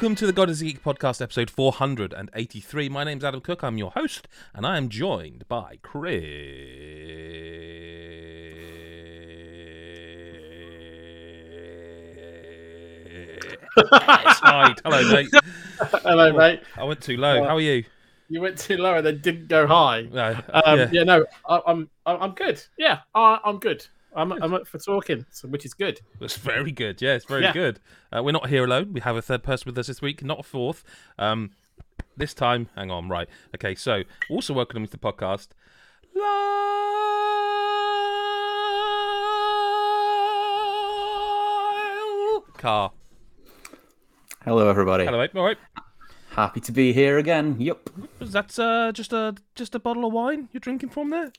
welcome to the God is a Geek podcast, episode 483. My name's Adam Cook, I'm your host, and I am joined by Chris. Hyde. Hello, mate. Hello, mate. I went too low. How are you? You went too low and then didn't go high. No, Um, yeah. yeah. no, I, I'm I'm good. Yeah, I, I'm good. I'm I'm up for talking, so, which is good. It's very good. Yeah, it's very Yeah. good. Uh, we're not here alone. We have a third person with us this week, not a fourth. Um, this time, hang on, right. Okay, so also welcome to the podcast. Lyle Carr. Hello, everybody. Hello, mate. All right. Happy to be here again. Yep. Is that uh, just a just a bottle of wine you're drinking from there?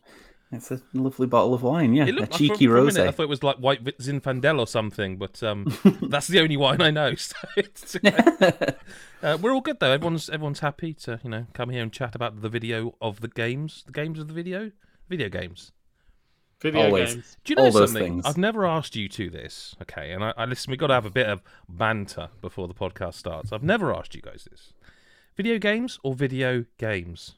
It's a lovely bottle of wine. Yeah, It a cheeky for, for minute, I thought it was like white Zinfandel or something, but um, that's the only wine I know. So it's okay. uh, we're all good though. Everyone's everyone's happy to you know come here and chat about the video of the games, the games of the video, video games. Video Always. games. Do you know All something? things. I've never asked you to this. Okay, and I, I listen. We got to have a bit of banter before the podcast starts. I've never asked you guys this: video games or video games?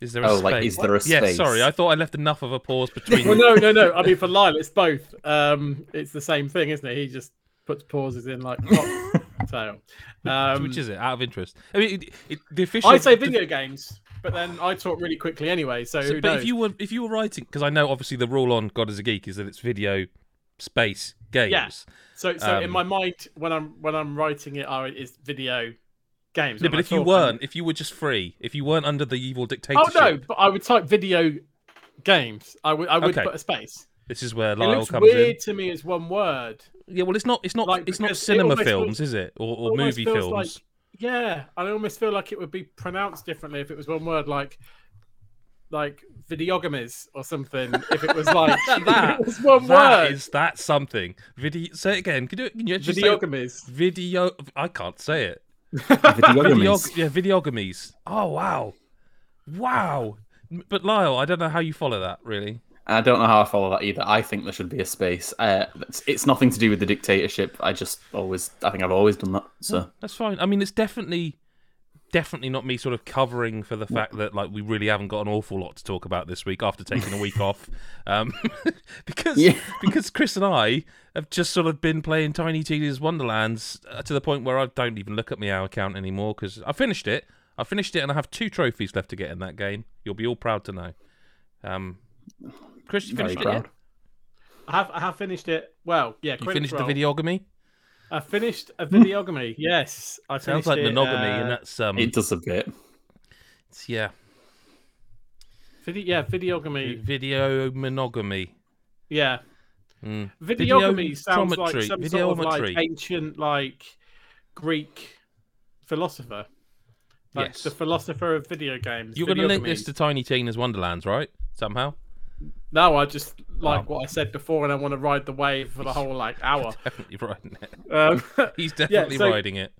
Is there a Oh, space? like, is there a Yes. space? Sorry, I thought I left enough of a pause between. Well, no, no, no. I mean, for Lyle, it's both. Um, it's the same thing, isn't it? He just puts pauses in like cocktail. Um, Which is it? Out of interest. I mean, it, it, the official. I say the- video games, but then I talk really quickly anyway. So, So, who but knows? if you were if you were writing, because I know obviously the rule on God is a Geek is that it's video space games. Yeah. So, so in Um, my mind, when I'm when I'm writing it, I it's video games. When but I if you weren't, if you were just free, if you weren't under the evil oh, dictatorship. Oh no, but I would type video games. I would I would Okay. put a space. this is where Lyle It looks comes weird to me as one word. Yeah, well, it's not. It's not. Like, it's not because it cinema films, feels- is it? Or, or movie films. like- Yeah, I almost feel like it would be pronounced differently if it was one word, like like videogamies or something. If it was like That- was one That word, is that something. Video. Say it again. Can you, can you actually say video? I can't say it. Videogamies. Videog- yeah, videogamies. Oh wow, wow. But Lyle, I don't know how you follow that. Really, I don't know how I follow that either. I think there should be a space. Uh, it's, it's nothing to do with the dictatorship. I just always, I think I've always done that. So that's fine. I mean, it's definitely, definitely not me sort of covering for the fact that like we really haven't got an awful lot to talk about this week after taking a week off, um, because Yeah. because Chris and I have just sort of been playing Tiny Tina's Wonderlands uh, to the point where I don't even look at my hour count anymore because I finished it. I finished it and I have two trophies left to get in that game. You'll be all proud to know. Um, Chris, you very finished it? yet? proud. I have I have finished it. Well, yeah, You credits finished the roll. videogamy? I finished a videogamy. yes, I Sounds like it, monogamy, uh, and that's um, It does a bit. it's- yeah, Video, yeah, videogamy. video monogamy. Yeah, Mm. videogamy sounds like Videometry- some sort of like ancient like Greek philosopher. Like Yes. the philosopher of video games. You're going to link this to Tiny Tina's Wonderlands, right? Somehow. No, I just like Oh. what I said before, and I want to ride the wave for the whole like hour. Definitely riding it. um, He's definitely so- riding it.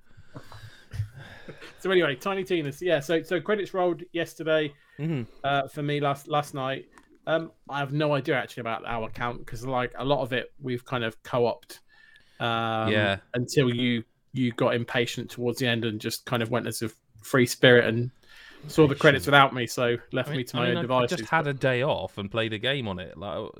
so anyway, Tiny Tina's. Yeah, so so credits rolled yesterday Mhm. uh, for me last last night. Um, I have no idea actually about our count because like a lot of it we've kind of co-opted. Um, Yeah. Until you you got impatient towards the end and just kind of went as a free spirit and saw the credits without me, so left I mean, me to I my mean, own I- I devices. just had a day off and played a game on it. Like,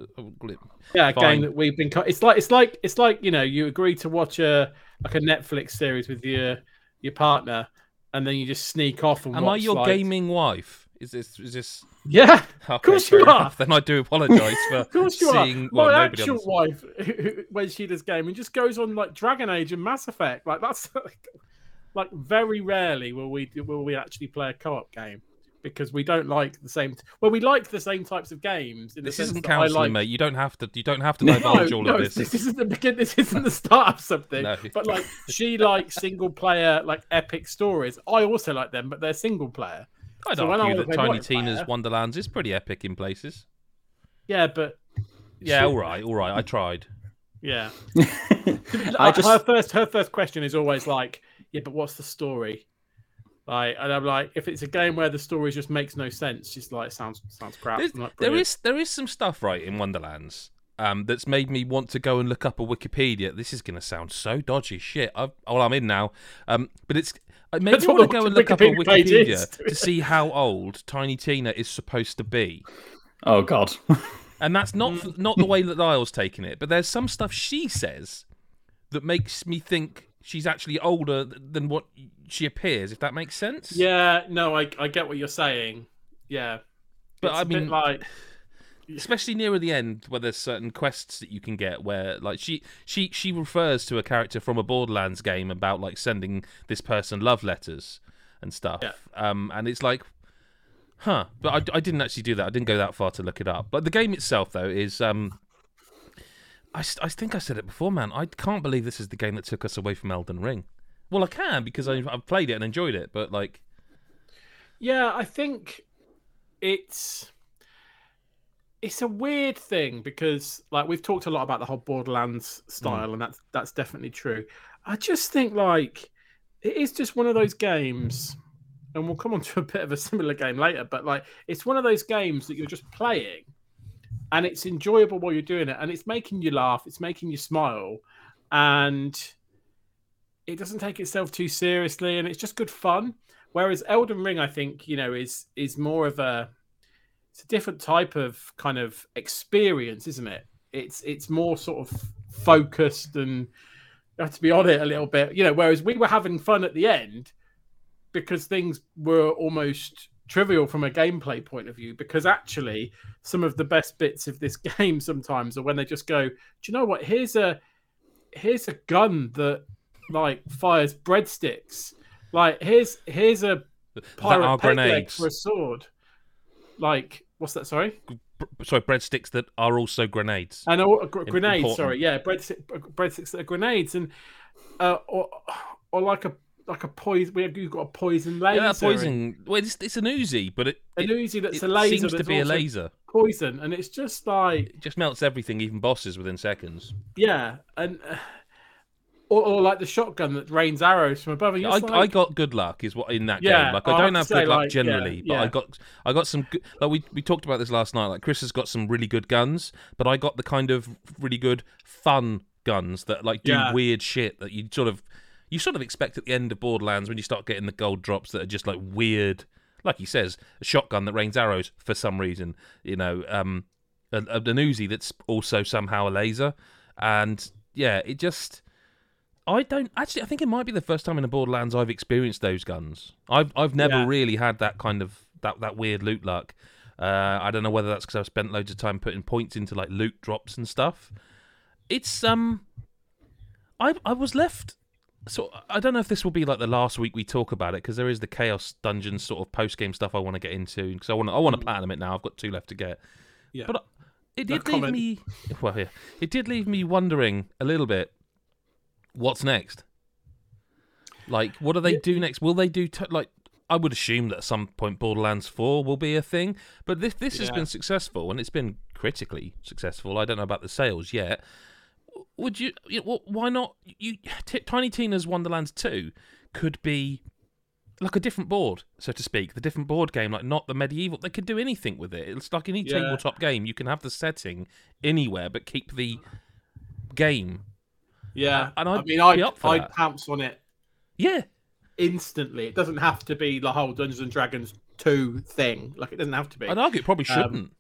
Yeah, a game that we've been. It's like it's like it's like you know you agree to watch a like a Netflix series with your your partner, and then you just sneak off and am I your like- gaming wife? Is this? Is this? Yeah, Okay, course fair you are. enough. Then I do apologise for of course you are. seeing. Well, My actual wife, when she does gaming, just goes on like Dragon Age and Mass Effect. Like that's like, like very rarely will we will we actually play a co-op game because we don't like the same. Well, we like the same types of games. In This the isn't that I counselling, like... mate. You don't have to. You don't have to No, divulge all no, of this. this isn't the begin. This isn't the start of something. No. But like, she likes single player, like epic stories. I also like them, but they're single player. I'd so when I argue that Tiny multiplayer- Tina's Wonderlands is pretty epic in places. Yeah, but Yeah, She- all right, all right. I tried. yeah. I just her first her first question is always like, yeah, but what's the story? Like, and I'm like, if it's a game where the story just makes no sense, she's like, sounds sounds crap. There's, I'm like, there "Brilliant." is there is some stuff right in Wonderlands. um, that's made me want to go and look up a Wikipedia. This is going to sound so dodgy. Shit. I've, well, I'm in now. Um, but it's it made That's me want to go and look up a Wikipedia page Wikipedia is. to see how old Tiny Tina is supposed to be. Oh God. And that's not not the way that Niall's taking it, but there's some stuff she says that makes me think she's actually older than what she appears. If that makes sense. Yeah, no, I I get what you're saying. Yeah, But It's I mean, like especially nearer the end, where there's certain quests that you can get, where like she she she refers to a character from a Borderlands game about like sending this person love letters and stuff. Yeah. Um, and it's like, huh? But I, I didn't actually do that. I didn't go that far to look it up. But the game itself, though, is um. I, I think I said it before, man. I can't believe this is the game that took us away from Elden Ring. Well, I can because I've, I've played it and enjoyed it, but like, Yeah, I think it's it's a weird thing because like we've talked a lot about the whole Borderlands mm. style, and that's that's definitely true. I just think like it is just one of those games, and we'll come on to a bit of a similar game later, but like it's one of those games that you're just playing and it's enjoyable while you're doing it, and it's making you laugh, it's making you smile, and it doesn't take itself too seriously, and it's just good fun. Whereas Elden Ring, I think, you know, is is more of a it's a different type of kind of experience, isn't it? It's it's more sort of focused and you have to be on it a little bit, you know. Whereas we were having fun at the end because things were almost trivial from a gameplay point of view. Because actually, some of the best bits of this game sometimes are when they just go, "Do you know what? Here's a here's a gun that like fires breadsticks. Like here's here's a pirate peg leg for a sword. Like what's that? Sorry, sorry, breadsticks that are also grenades. and a gr- grenades. important. Sorry, yeah, breadsticks, breadsticks that are grenades, and uh, or or like a like a poison. We you've got a poison laser. Yeah, poison. Well, it's, it's an Uzi, but it, An Uzi that's it a laser. seems to be a laser. Poison, and it's just like It just melts everything, even bosses, within seconds. yeah, and uh, or, or like the shotgun that rains arrows from above. I, just I got good luck, is what in that Yeah, game. Like I I don't have have to good say, luck like, yeah, generally, but I got I got some good. Like we we talked about this last night. Like Chris has got some really good guns, but I got the kind of really good fun guns that like do Yeah. weird shit that you sort of you sort of expect at the end of Borderlands when you start getting the gold drops that are just like weird. Like he says, a shotgun that rains arrows for some reason. You know, um, a, a, an Uzi that's also somehow a laser, and yeah, it just. I don't actually. I think it might be the first time in the Borderlands I've experienced those guns. I've I've never Yeah. really had that kind of that that weird loot luck. Uh, I don't know whether that's because I've spent loads of time putting points into like loot drops and stuff. It's um, I I was left. So I don't know if this will be like the last week we talk about it because there is the Chaos Dungeons sort of post game stuff I want to get into because I want to I want to hmm. platinum it now. I've got two left to get. Yeah. But uh, it No did leave me. Well, yeah, it did leave me wondering a little bit. What's next? Like, what do they do next? Will they do t- like? I would assume that at some point Borderlands Four will be a thing, but this this has been successful and it's been critically successful. I don't know about the sales yet. Would you? you know, why not? You T- Tiny Tina's Wonderlands Two could be like a different board, so to speak, the different board game, like not the medieval. They could do anything with it. It's like any Yeah. tabletop game. You can have the setting anywhere, but keep the game. yeah. and I I'd mean, I'd, I'd pounce on it Yeah, instantly. It doesn't have to be the whole Dungeons and Dragons two thing. Like it doesn't have to be. I'd argue it probably Um, shouldn't.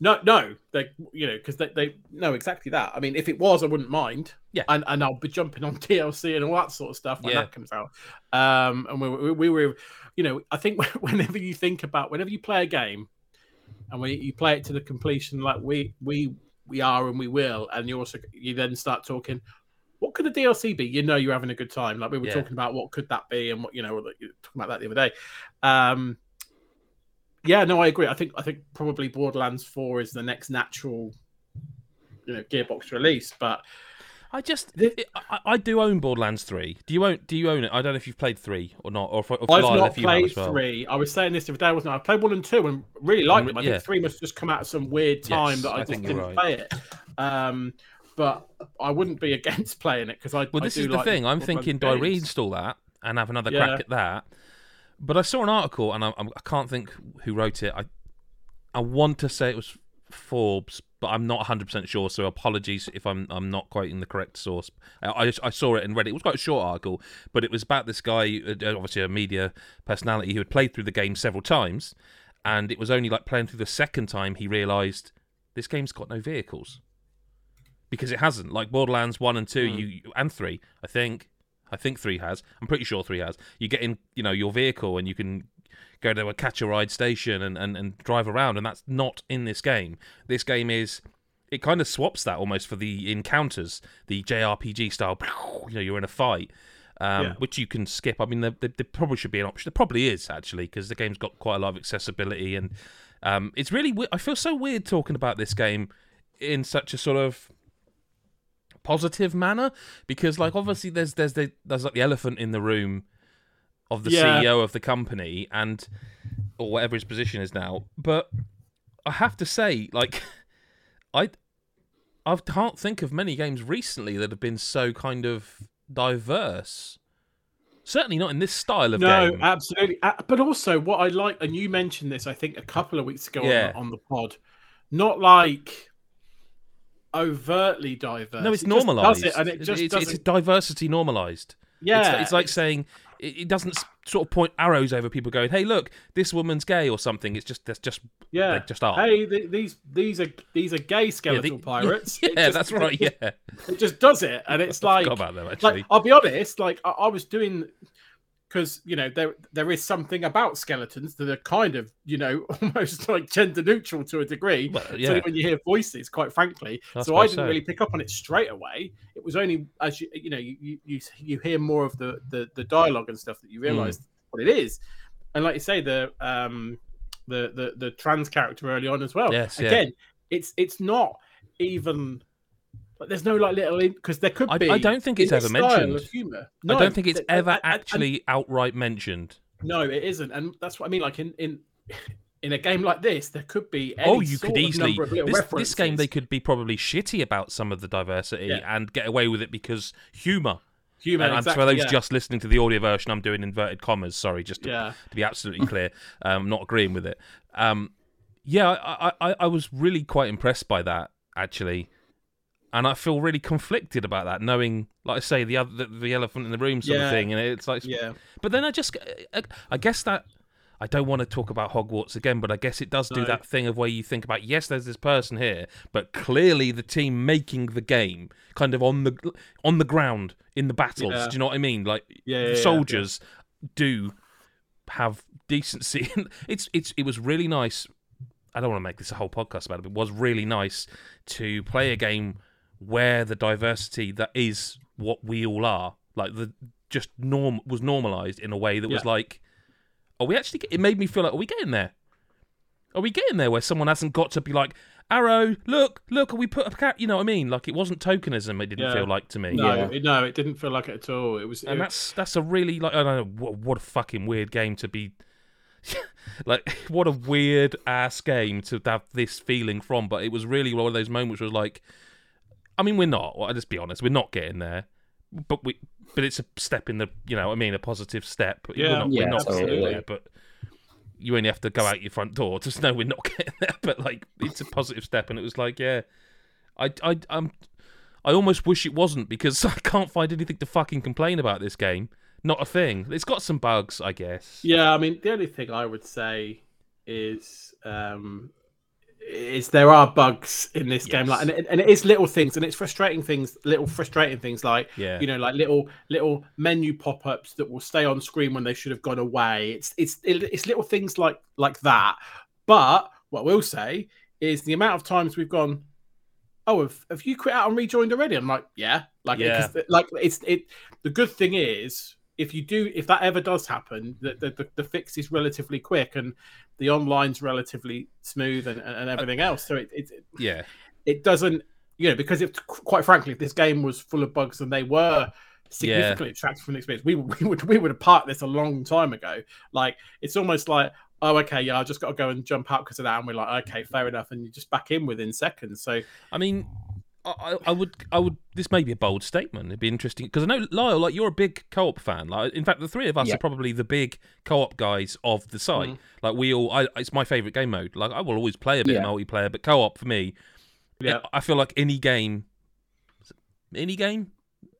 No, no, they you know because they, they know exactly that. I mean, if it was, I wouldn't mind. Yeah. and and I'll be jumping on DLC and all that sort of stuff when Yeah. that comes out. Um, and we, we, we were, you know, I think whenever you think about whenever you play a game, and when you play it to the completion, like we we we are and we will, and you also you then start talking. What could the DLC be? You know, you're having a good time. Like we were Yeah. talking about, what could that be, and what you know, like, you were talking about that the other day. Um, yeah, no, I agree. I think I think probably Borderlands Four is the next natural, you know, Gearbox release. But I just, it, I, I do own Borderlands Three. Do you own? Do you own it? I don't know if you've played three or not, or if, or if I've Lyle, not if played well. three. I was saying this the other day, wasn't I? I played one and two and really liked Mm, them. I yeah. think three must just come out at some weird time Yes, that I, I just didn't right. play it. Um, but I wouldn't be against playing it because I. Well, this is the like thing. I'm thinking, do I reinstall that and have another Yeah. crack at that? But I saw an article, and I, I can't think who wrote it. I I want to say it was Forbes, but I'm not 100 percent sure. So apologies if I'm I'm not quoting the correct source. I, I, I saw it and read it. It was quite a short article, but it was about this guy, uh, obviously a media personality who had played through the game several times, and it was only like playing through the second time he realised this game's got no vehicles because it hasn't. Like Borderlands one and two, Hmm. you and three, I think. I think three has. I'm pretty sure three has. You get in, you know, your vehicle and you can go to a catch a ride station and, and, and drive around, and that's not in this game. This game is it kind of swaps that almost for the encounters, the JRPG style. You know, you're in a fight, um, Yeah. which you can skip. I mean, there, there, there probably should be an option. There probably is actually because the game's got quite a lot of accessibility, and um, it's really. we- I feel so weird talking about this game in such a sort of positive manner because, like, obviously there's there's the, there's like the elephant in the room of the Yeah. CEO of the company and or whatever his position is now, but I have to say, like, I I can't think of many games recently that have been so kind of diverse. Certainly not in this style of no, game. No, absolutely. Uh, But also, what I like, and you mentioned this, I think, a couple of weeks ago Yeah. on, the, on the pod, not like overtly diverse. no, it's It normalized. it, and it just it's, it's diversity normalized. yeah, it's, it's like saying it, it doesn't sort of point arrows over people going, "Hey, look, this woman's gay" or something. It's just that's just yeah. they just are. Hey, th- these these are these are gay Yeah, skeletal the- pirates. Yeah, just- that's right. It, Yeah, it just does it, and it's like them actually. like I'll be honest, like I, I was doing because you know there there is something about skeletons that are kind of you know almost like gender neutral to a degree. Well, So when you hear voices, quite frankly, I so I didn't so. really pick up on it straight away. It was only as you you know you you, you, hear more of the, the the dialogue and stuff that Hmm. you realise what it is, and like you say the um the the the trans character early on as well. Yes, yeah. Again, it's it's not even. Like, there's no like little because there could I, be. I don't think it's ever mentioned. humor. I don't think it's th- ever and- actually outright mentioned. no, it isn't, and that's what I mean. Like in in in a game like this, there could be. Oh, you could easily this, this game they could be probably shitty about some of the diversity Yeah. and get away with it because humor. humor. and, exactly, for those yeah. just listening to the audio version, I'm doing inverted commas. Sorry, just to, yeah. to be absolutely clear, um, not agreeing with it. Um, yeah, I, I- I was really quite impressed by that actually, and I feel really conflicted about that, knowing, like I say, the other the, the elephant in the room sort Yeah. of thing, and it's like, Yeah. but then I just, I, I guess that. I don't want to talk about Hogwarts again, but I guess it does do No. that thing of where you think about yes, there's this person here, but clearly the team making the game, kind of on the on the ground in the battles. Yeah. Do you know what I mean? Like yeah, soldiers do have decency. it's it's it was really nice. I don't want to make this a whole podcast about it, but it was really nice to play a game where the diversity that is what we all are, like the just norm was normalized in a way that was like, are we actually? It made me feel like, are we getting there? Are we getting there where someone hasn't got to be like, Arrow, look, look, are we put a cat. You know what I mean? Like it wasn't tokenism. It didn't Yeah. feel like to me. No, Yeah. it, no, it didn't feel like it at all. It was. and it- that's that's a really like I don't know what, what a fucking weird game to be like what a weird ass game to have this feeling from but it was really one of those moments where it was like I mean we're not well, let's be honest we're not getting there but we but it's a step in the you know I mean a positive step But Yeah. we're not, Yeah, we're not getting absolutely. there but you only have to go out your front door to know we're not getting there but like it's a positive step and it was like yeah I I I'm I almost wish it wasn't because I can't find anything to fucking complain about this game. Not a thing. It's got some bugs, I guess. Yeah, I mean, the only thing I would say is um is there are bugs in this game, like, and, it- and it is little things, and it's frustrating things, little frustrating things, like Yeah. you know, like little little menu pop-ups that will stay on screen when they should have gone away. It's it's it, it's little things like like that. But what we'll say is the amount of times we've gone, oh, have, have you quit out and rejoined already? I'm like, yeah, like, Yeah. 'cause, like it's it. The good thing is, if you do, if that ever does happen, the the, the, the fix is relatively quick and the online's relatively smooth and, and everything else. So it, it Yeah. it doesn't, you know, because if quite frankly, if this game was full of bugs and they were significantly detracted from the experience, we, we would we would have parked this a long time ago. Like it's almost like, oh, okay, yeah, I just got to go and jump out because of that, and we're like, okay, fair enough, and you just back in within seconds. So I mean, I, I would, I would. This may be a bold statement. It'd be interesting because I know Lyle, like you're a big co-op fan. Like, in fact, the three of us Yeah. are probably the big co-op guys of the site. Mm. Like, we all, I, it's my favorite game mode. Like, I will always play a bit Yeah. of multiplayer, but co-op for me, Yeah. I feel like any game, any game,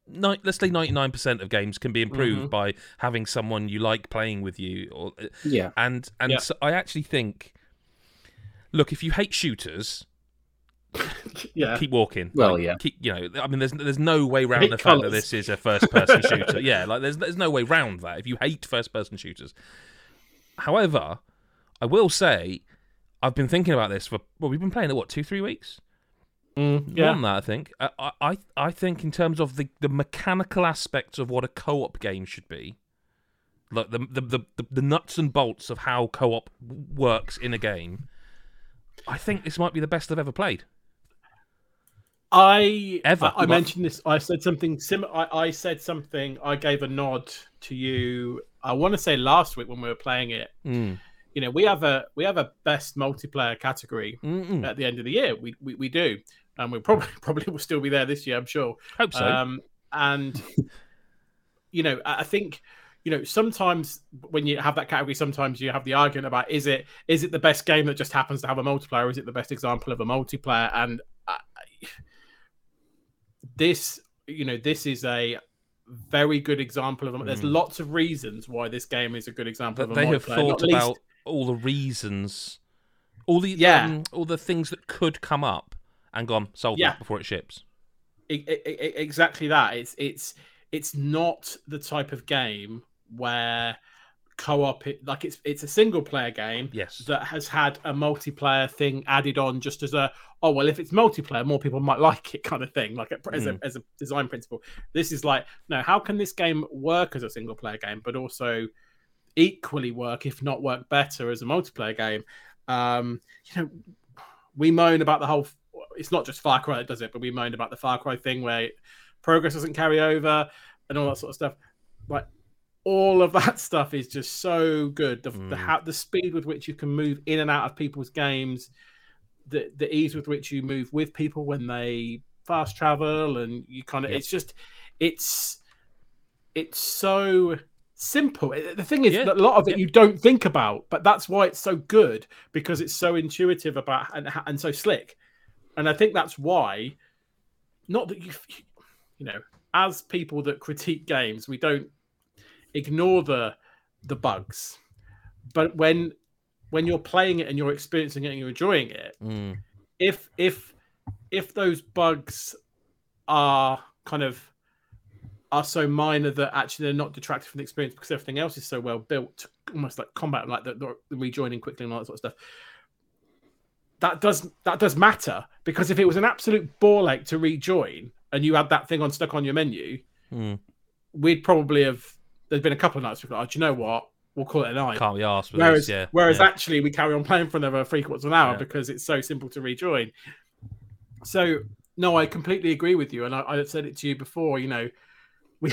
ni- let's say ninety nine percent of games can be improved Mhm. by having someone you like playing with you. Or Yeah. and and Yeah. so I actually think, look, if you hate shooters, Yeah. keep walking. Well, Like, yeah. Keep, you know, I mean, there's there's no way around Hate the fact that this is a first person shooter. Yeah, like there's there's no way around that. If you hate first person shooters, however, I will say, I've been thinking about this for well, we've been playing it what two three weeks. Mm, More yeah. than that, I think. I, I- I I think in terms of the, the mechanical aspects of what a co-op game should be, like the the, the the the nuts and bolts of how co-op works in a game. I think this might be the best I've ever played. I Ever. I, I mentioned this. I said something similar. I, I said something. I gave a nod to you. I want to say last week when we were playing it. Mm. You know, we have a we have a best multiplayer category Mm-mm. at the end of the year. We we, we do, and we probably probably will still be there this year. I'm sure. Hope so. Um, and you know, I think you know sometimes when you have that category, sometimes you have the argument about is it is it the best game that just happens to have a multiplayer? Or is it the best example of a multiplayer? And I, this, you know, this is a very good example of them. There's Mm. lots of reasons why this game is a good example that of a they have thought least- about all the reasons, all the Yeah. um, all the things that could come up, and gone solve Yeah. that before it ships. E- e- e- exactly that. It's it's it's not the type of game where co-op it, like it's it's a single player game Yes. that has had a multiplayer thing added on just as a oh well if it's multiplayer more people might like it kind of thing like a, as a as a design principle. This is like no how can this game work as a single player game but also equally work if not work better as a multiplayer game? Um you know we moan about the whole it's not just far cry that does it but we moaned about the far cry thing where progress doesn't carry over and all that sort of stuff. Like all of that stuff is just so good. The, the Mm. how the speed with which you can move in and out of people's games, the the ease with which you move with people when they fast travel, and you kind of Yep. it's just it's it's so simple. The thing is Yeah. that a lot of it you don't think about, but that's why it's so good because it's so intuitive about and and so slick. And I think that's why, not that you you know, as people that critique games, we don't ignore the the bugs but when when you're playing it and you're experiencing it and you're enjoying it Mm. if if if those bugs are kind of are so minor that actually they're not detracted from the experience because everything else is so well built almost like combat like the, the, rejoining quickly and all that sort of stuff that does that does matter because if it was an absolute ball ache to rejoin and you had that thing on stuck on your menu Mm. we'd probably have there's been a couple of nights we've like, oh, do you know what? We'll call it a night. Can't be asked with Whereas, this. Yeah. whereas yeah. actually we carry on playing for another three quarters of an hour Yeah. because it's so simple to rejoin. So no, I completely agree with you, and I, I said it to you before. You know, we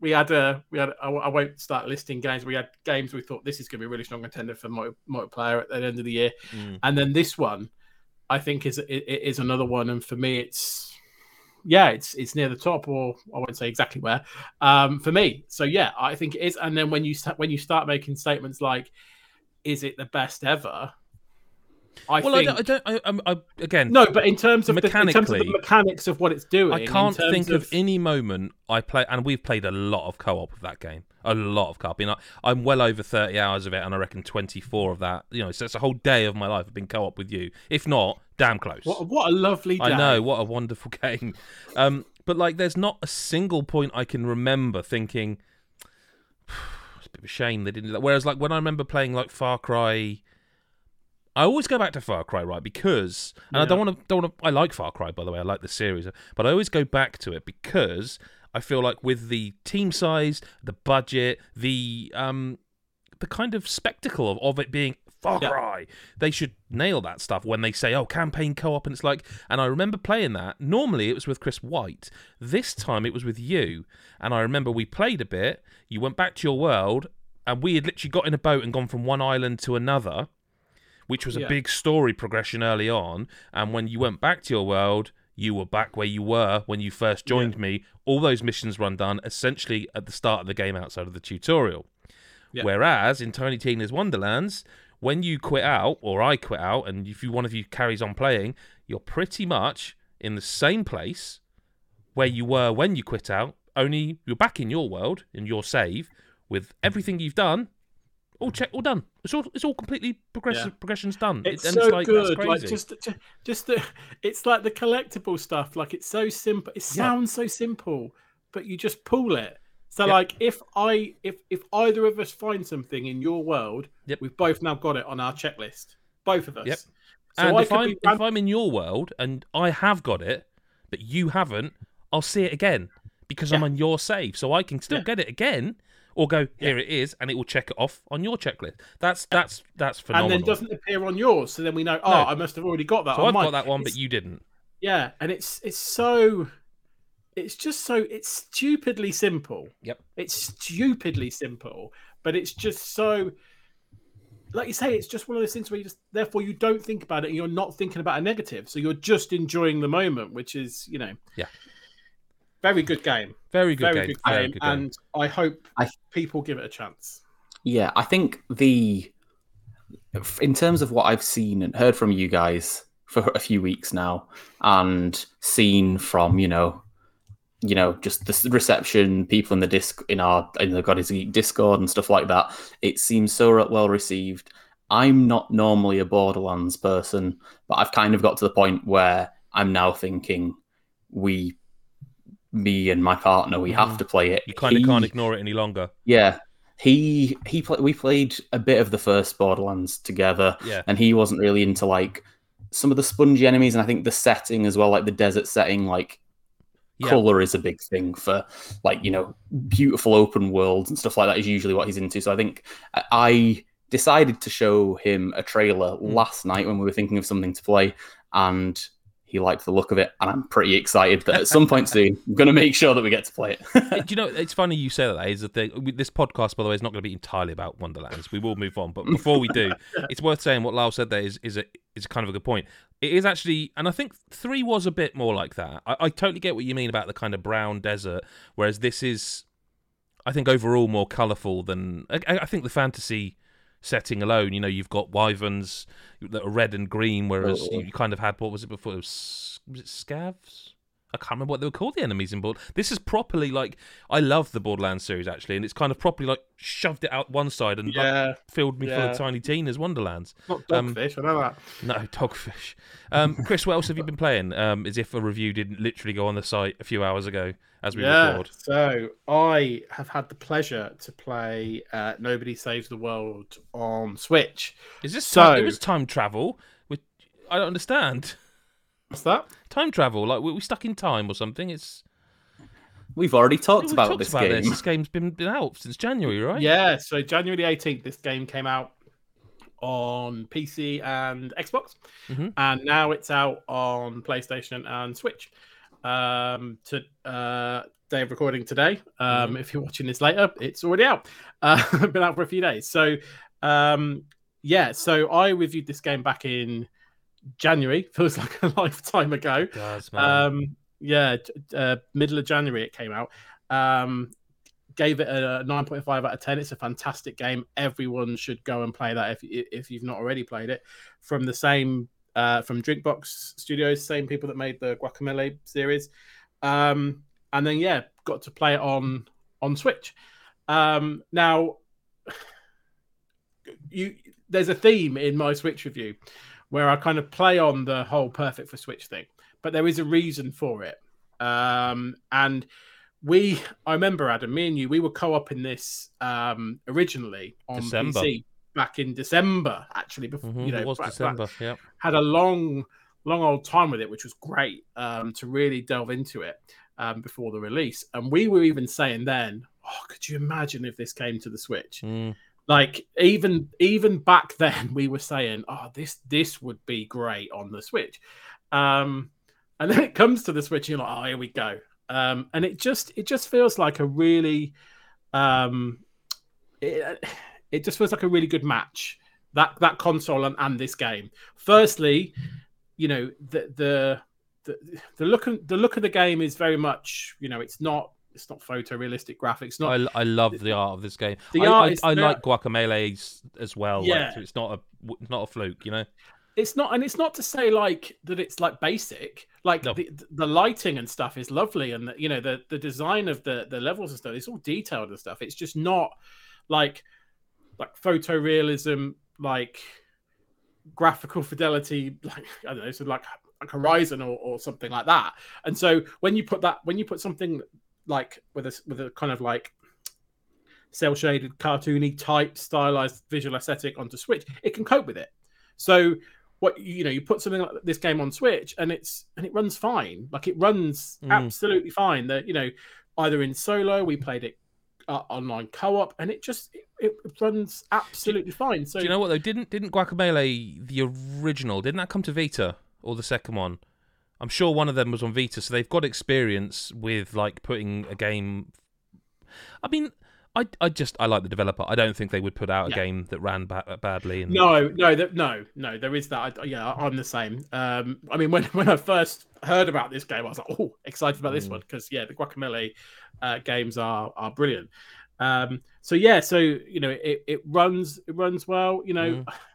we had a we had I, I won't start listing games. We had games we thought this is going to be a really strong contender for multi, multiplayer at the end of the year, Mm. and then this one, I think is i- i- is another one. And for me, it's yeah, it's it's near the top, or I won't say exactly where. Um, for me, so yeah, I think it is. And then when you start when you start making statements like, "Is it the best ever?" I Well, think I don't. I, don't I, I, again, no, but in terms of the, in terms of the mechanics of what it's doing, I can't think of... any moment I play, and we've played a lot of co-op of that game, a lot of co-op. Mean, I, I'm well over 30 hours of it, and I reckon 24 of that. You know, so it's a whole day of my life have been co-op with you. If not, damn close. What, what a lovely day. I know what a wonderful game. Um, but like, there's not a single point I can remember thinking it's a bit of a shame they didn't. do that." Whereas, like when I remember playing like Far Cry, I always go back to Far Cry, right? Because and I don't want to. Don't want to. I like Far Cry, by the way. I like the series, but I always go back to it because I feel like with the team size, the budget, the um, the kind of spectacle of, of it being Far Yeah. Cry, they should nail that stuff when they say, "Oh, campaign co-op," and it's like. And I remember playing that. Normally, it was with Chris White. This time, it was with you. And I remember we played a bit. You went back to your world, and we had literally got in a boat and gone from one island to another, which was a Yeah. big story progression early on. And when you went back to your world, you were back where you were when you first joined me. All those missions run done essentially at the start of the game outside of the tutorial. Yeah. Whereas in Tiny Tina's Wonderlands, when you quit out, or I quit out, and if you one of you carries on playing, you're pretty much in the same place where you were when you quit out. Only you're back in your world in your save with everything you've done, all check, all done. It's all it's all completely progressive. Yeah. Progression's done. It's and so it's like, good. Like just, just the, it's like the collectible stuff. Like it's so simple. It Yeah. sounds so simple, but you just pull it. So Yep. like if I if if either of us find something in your world, Yep. we've both now got it on our checklist. Both of us. Yep. So and I if I'm be if I'm in your world and I have got it, but you haven't, I'll see it again because I'm on your save, so I can still Yeah. get it again, or go here it is, and it will check it off on your checklist. That's that's that's phenomenal. and then doesn't appear on yours. So then we know, oh, No. I must have already got that. so I've mine. got that one, but you didn't. Yeah, and it's it's so it's just so it's stupidly simple. Yep. It's stupidly simple, but it's just so like you say, it's just one of those things where you just therefore you don't think about it and you're not thinking about a negative. So you're just enjoying the moment, which is, you know, Yeah. Very good game. Very good Very game. good game. Very good game. and I hope I- people give it a chance. Yeah, I think the in terms of what I've seen and heard from you guys for a few weeks now, and seen from you know, you know, just the reception, people in the disc in our in the God is Geek Discord and stuff like that. It seems so well received. I'm not normally a Borderlands person, but I've kind of got to the point where I'm now thinking we, me and my partner, we have Mhm. to play it. You kind of can't ignore it any longer. yeah, he he pla we played a bit of the first Borderlands together, Yeah. and he wasn't really into like some of the spongy enemies, and I think the setting as well, like the desert setting, like Yeah. color is a big thing for like you know beautiful open worlds and stuff like that is usually what he's into. So I think I- I decided to show him a trailer Mm. last night when we were thinking of something to play, and he liked the look of it, and I'm pretty excited that at some point soon I'm going to make sure that we get to play it. Do you know? It's funny you say that. that Is the thing. This podcast, by the way, is not going to be entirely about Wonderlands. We will move on, but before we do, it's worth saying what Lyle said there is is a is kind of a good point. It is actually, and I think three was a bit more like that. I, I totally get what you mean about the kind of brown desert, whereas this is, I think, overall more colourful than. I, I think the fantasy setting alone. You know, you've got wyverns that are red and green, whereas Oh. you kind of had what was it before? It was, was it scavs? I can't remember what they were called, the enemies in Board. This is properly like I love the Borderlands series actually, and it's kind of properly like shoved it out one side and like, filled me full yeah. of Tiny Tina's Wonderlands. not Um, dogfish. I know that. No, dogfish. Um, Chris, what else have you been playing? Um, as if a review didn't literally go on the site a few hours ago as we yeah. record. So I have had the pleasure to play uh, Nobody Saves the World on Switch. Is this So- time, it was time travel? Which I don't understand. What's that? Time travel, like we we stuck in time or something. It's We've already talked we about talked this about game. this. This game's been been out since January, right? Yeah, so January 18th, this game came out on PC and Xbox, Mhm. and now it's out on PlayStation and Switch. Um, to uh, day of recording today. Um, If you're watching this later, it's already out. Uh, been out for a few days. So, um, yeah, so I reviewed this game back in January. Feels like a lifetime ago. Does. Um, yeah, uh, middle of January it came out. Um, gave it a 9.5 out of 10. It's a fantastic game. Everyone should go and play that if if you've not already played it. From the same uh, from Drinkbox Studios, same people that made the Guacamelee series. Um, and then yeah, got to play it on on Switch. Um, now you there's a theme in my Switch review where I kind of play on the whole perfect for Switch thing, but there is a reason for it. Um, and we, I remember Adam, me and you, we were co-oping this um, originally on December. PC back in December, actually. Before Mhm, you know, it was back- back- December. Yeah. had a long, long old time with it, which was great um, to really delve into it um, before the release. And we were even saying then, oh, could you imagine if this came to the Switch? Mm. Like even even back then, we were saying, oh, this this would be great on the Switch. Um, and then it comes to the Switch, and you're like, oh, here we go. Um, and it just it just feels like a really um, it, it just feels like a really good match that that console and, and this game. Firstly, you know the the the, the look of, the look of the game is very much you know it's not it's not photorealistic graphics. Not I, I love the art of this game. The I, art I, I very- like Guacamelee as well. like, Yeah. so it's not a it's not a fluke, you know. it's not and it's not to say like that it's like basic like No. the, the lighting and stuff is lovely and the, you know the the design of the the levels and stuff it's all detailed and stuff it's just not like like photorealism like graphical fidelity like i don't know so like like horizon or, or something like that and so when you put that when you put something like with a with a kind of like cell shaded cartoony type stylized visual aesthetic onto switch it can cope with it so what you know, you put something like this game on Switch and it's and it runs fine. Like it runs Mm. absolutely fine. That you know, either in solo, we played it uh, online co-op, and it just it, it runs absolutely fine. So Do you know what though? Didn't didn't Guacamelee the original? Didn't that come to Vita or the second one? I'm sure one of them was on Vita, so they've got experience with like putting a game. I mean, I I just I like the developer. I don't think they would put out a Yeah. game that ran ba- badly. And No, no, that no, no. There is that. I, yeah, I'm the same. Um, I mean, when when I first heard about this game, I was like, oh, excited about this Mm. one because yeah, the Guacamelee uh, games are are brilliant. Um, so yeah, so you know, it, it runs it runs well. You know, Mm.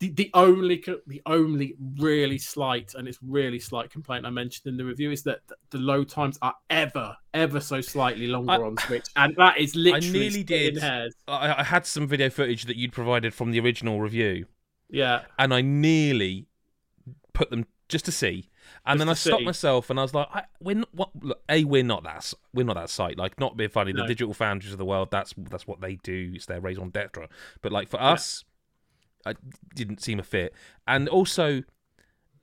the the only the only really slight and it's really slight complaint I mentioned in the review is that the load times are ever ever so slightly longer I- on Switch, and that is literally I nearly did. hairs. I, I had some video footage that you'd provided from the original review, Yeah, and I nearly put them just to see. And Just then I stopped see. myself, and I was like, I, "We're not, what, look, a we're not that we're not that site. Like, not being funny, the digital foundries of the world. That's that's what they do. It's their raison d'être. But like for us, I didn't seem a fit. And also,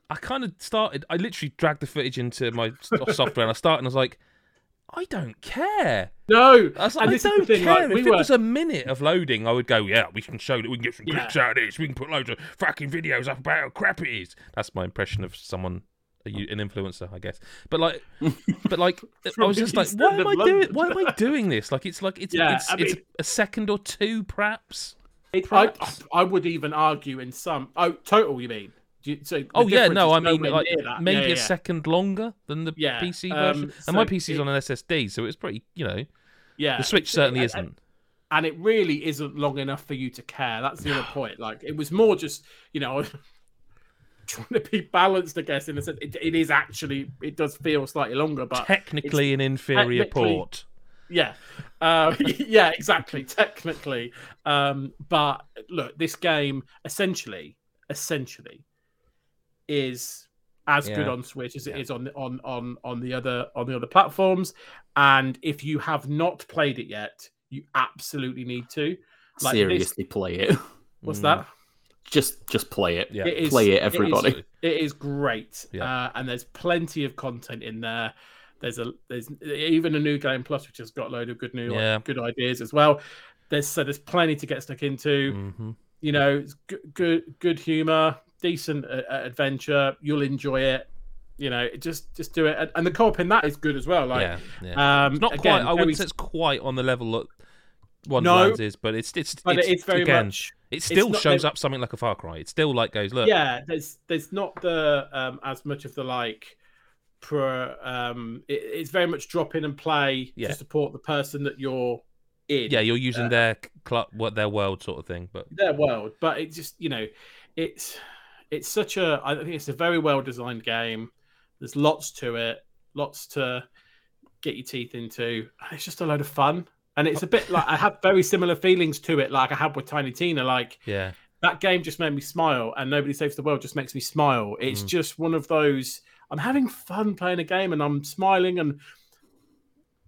I kind of started. I literally dragged the footage into my software, and I started, and I was like, I don't care. no, I, was like, I don't thing, care. like, we if it was a minute of loading, I would go, yeah, we can show that we can get some Yeah. clips out of this. We can put loads of fucking videos up about how crap it is. That's my impression of someone, an influencer, I guess. But like, but like, I was just like, why am I doing? Why am I doing this? Like, it's like it's Yeah, it's, I it's a second or two, perhaps. It, I, I would even argue in some. Oh, total, you mean? You, so Oh yeah, no, I mean like maybe Yeah, a yeah. second longer than the Yeah, PC um, version. and my so PC's it- on an SSD, so it's pretty, you know, Yeah, the Switch certainly and- isn't. and it really isn't long enough for you to care. That's the other point. Like it was more just you know trying to be balanced, I guess. In a sense, it, it is actually it does feel slightly longer, but Technically an inferior technically- port. Yeah, uh, yeah, exactly. Technically, um, but look, this game essentially, essentially, is as good on Switch as it Yeah. is on on on on the other on the other platforms. And if you have not played it yet, you absolutely need to. Like this- Seriously, play it. What's Mm. that? Just just play it. Yeah. It is- play it, it is- everybody. It is great, Yeah. uh, and there's plenty of content in there. There's a there's even a new game plus which has got a load of good new Yeah. good ideas as well. There's so there's plenty to get stuck into. hmm You know, it's good good, good humor, decent uh, uh, adventure. You'll enjoy it. You know, just just do it, and, and the co-op in that is good as well. Like, yeah, yeah. um, It's not again, quite. I wouldn't say it's quite on the level that No. Wonderlands is, but it's it's but it's, it's very again, much It still not- shows up something like a Far Cry. It still like goes look. yeah there's there's not the um as much of the like pro um it, it's very much drop in and play Yeah. to support the person that you're in Yeah, you're using Uh, their club, what their world sort of thing. But their world but it just you know it's it's such a i think it's a very well designed game there's lots to it lots to get your teeth into and it's just a load of fun and it's a bit like i have very similar feelings to it like i had with tiny tina like yeah, that game just made me smile and nobody saves the world just makes me smile it's Mm. just one of those i'm having fun playing a game and i'm smiling and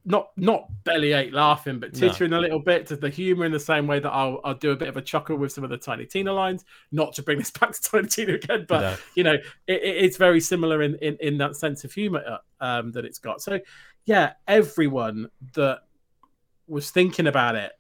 not not bellyache laughing but No. tittering a little bit to the humor in the same way that I'll, I'll do a bit of a chuckle with some of the tiny tina lines not to bring this back to tiny tina again but No. you know it, it- it's very similar in, in in that sense of humor uh, um that it's got so yeah everyone that was thinking about it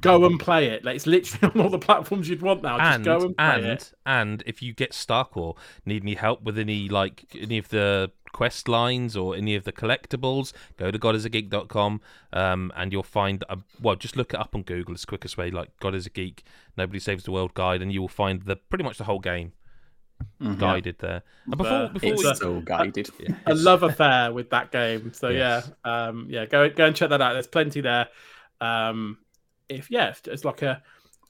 go and play it like it's literally on all the platforms you'd want now just go and play and it and if you get stuck or need any help with any like any of the quest lines or any of the collectibles, go to godisageek.com um, and you'll find a, well just look it up on Google. It's the quickest way. Like God is a Geek, Nobody Saves the World guide, and you will find the pretty much the whole game Mhm. guided there. And before Uh, before It's we, so guided. yeah, a love affair with that game. So Yes. yeah, um, yeah, go go and check that out. There's plenty there. Um, if yeah, if it's like a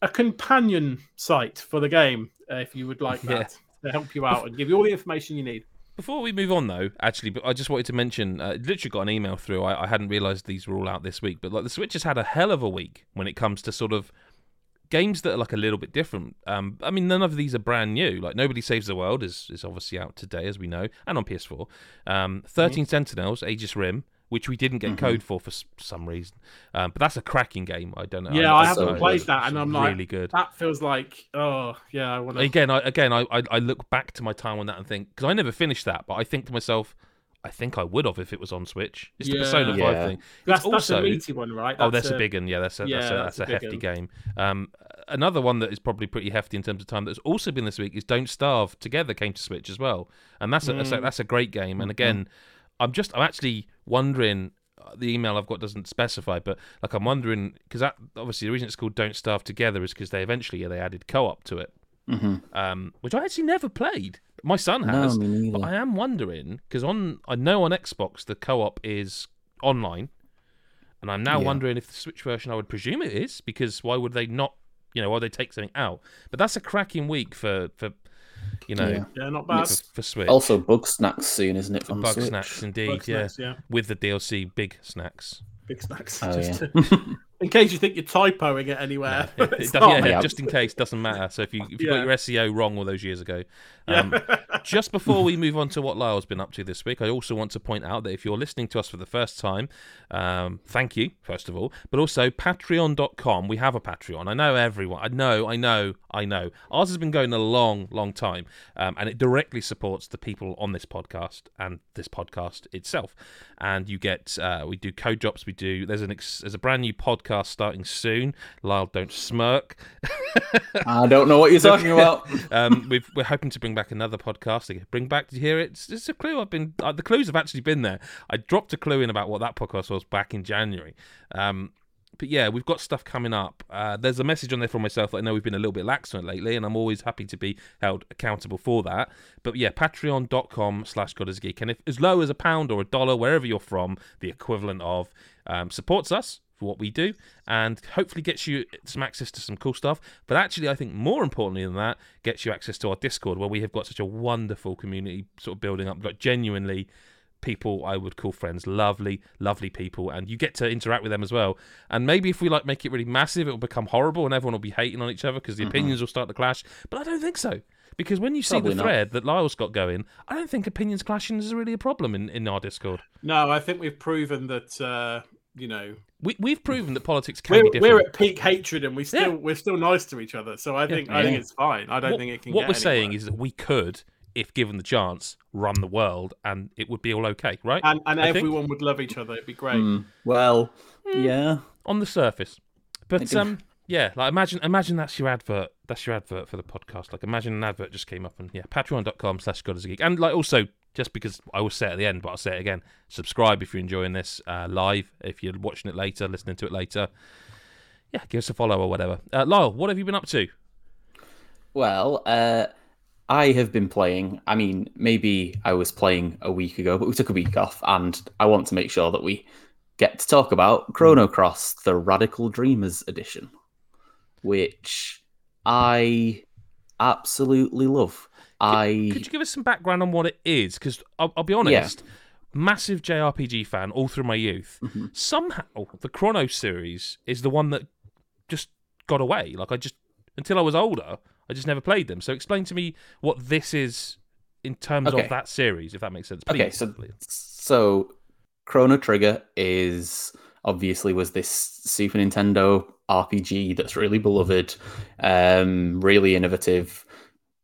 a companion site for the game. Uh, if you would like Yeah. that to help you out and give you all the information you need. Before we move on, though, actually, but I just wanted to mention, uh, literally got an email through. I, I hadn't realised these were all out this week, but like the Switch has had a hell of a week when it comes to sort of games that are like a little bit different. Um, I mean, none of these are brand new. Like Nobody Saves the World is is obviously out today, as we know, and on PS4. Um, 13 Sentinels, Aegis Rim, which we didn't get Mhm. code for for some reason, um, but that's a cracking game. I don't know. Yeah, I haven't know it played that, and I'm like, really good. That feels like oh yeah, I want to. Again, I again I, I I look back to my time on that and think because I never finished that, but I think to myself, I think I would have if it was on Switch. It's the Yeah. Persona Five Yeah. thing. That's, It's that's a also meaty one, right? oh, that's a big one. Yeah, that's a yeah, that's a, that's that's a a hefty one. game. Um, another one that is probably pretty hefty in terms of time that's also been this week is Don't Starve. Together came to Switch as well, and that's a, that's, a Mm. that's a great game. And again, I'm just I'm actually wondering. uh, The email I've got doesn't specify, but like I'm wondering because that obviously the reason it's called Don't Starve Together is because they eventually they added co-op to it, hmm um, which I actually never played. My son No, has, me but I am wondering because on I know on Xbox the co-op is online, and I'm now Yeah. wondering if the Switch version I would presume it is because why would they not? You know, why would they take something out? But that's a cracking week for for you know Yeah. Yeah, not bad. for Switch. Also, Bugsnax soon, isn't it? From Bug Switch? snacks indeed, Bug yeah, snacks, yeah, with the DLC Bigsnax. big snacks. Oh, Just yeah. In case you think you're typoing it anywhere. Yeah, it yeah, Yeah. just in case, doesn't matter. So if you if you Yeah. got your SEO wrong all those years ago, Yeah. um, just before we move on to what Lyle's been up to this week, I also want to point out that if you're listening to us for the first time, um, thank you, first of all, but also patreon.com. We have a Patreon. I know everyone. I know, I know, I know. Ours has been going a long, long time, um, and it directly supports the people on this podcast and this podcast itself. And you get, uh, we do code drops. We do. There's an ex, there's a brand new podcast starting soon. Lyle, don't smirk. I don't know what you're talking about. um, we've, we're hoping to bring back another podcast. Bring back to hear it. It's, it's a clue. I've been uh, the clues have actually been there. I dropped a clue in about what that podcast was back in January. Um, but yeah, we've got stuff coming up. Uh, there's a message on there from myself I know we've been a little bit lax on it lately, and I'm always happy to be held accountable for that. But yeah, patreon.com slash God is Geek. And if as low as a pound or a dollar, wherever you're from, the equivalent of, um, supports us for what we do and hopefully gets you some access to some cool stuff. But actually, I think more importantly than that, gets you access to our Discord where we have got such a wonderful community sort of building up, like genuinely people I would call friends, lovely, lovely people, and you get to interact with them as well. And maybe if we like make it really massive, it will become horrible and everyone will be hating on each other because the opinions will start to clash. But I don't think so. Because when you see Probably the not. thread that Lyle's got going, I don't think opinions clashing is really a problem in, in our Discord. No, I think we've proven that uh, you know We, we've proven that politics can we're, be different. we're at peak hatred and we still Yeah. we're still nice to each other. So I think I think it's fine. I don't what, think it can. what get we're saying anywhere. is that we could, if given the chance, run the world and it would be all okay, right? and and I think- everyone would love each other. It'd be great. Hmm, well, yeah. on the surface. But um, yeah, like imagine imagine that's your advert. That's your advert for the podcast. Like imagine an advert just came up and yeah, patreon.com slash God is a geek. And like also just because I will say it at the end, but I'll say it again. Subscribe if you're enjoying this uh, live. If you're watching it later, listening to it later. Yeah, give us a follow or whatever. Uh, Lyle, what have you been up to? Well, uh, I have been playing. I mean, maybe I was playing a week ago, but we took a week off, and I want to make sure that we get to talk about Chrono Cross, the Radical Dreamers edition, which I absolutely love. I Could you give us some background on what it is? Because I'll, I'll be honest, massive JRPG fan all through my youth. Mhm. Somehow, the Chrono series is the one that just got away. Like I just until I was older, I just never played them. So explain to me what this is in terms Okay. of that series, if that makes sense. Okay, so please. so Chrono Trigger is obviously was this Super Nintendo RPG that's really beloved, um, really innovative,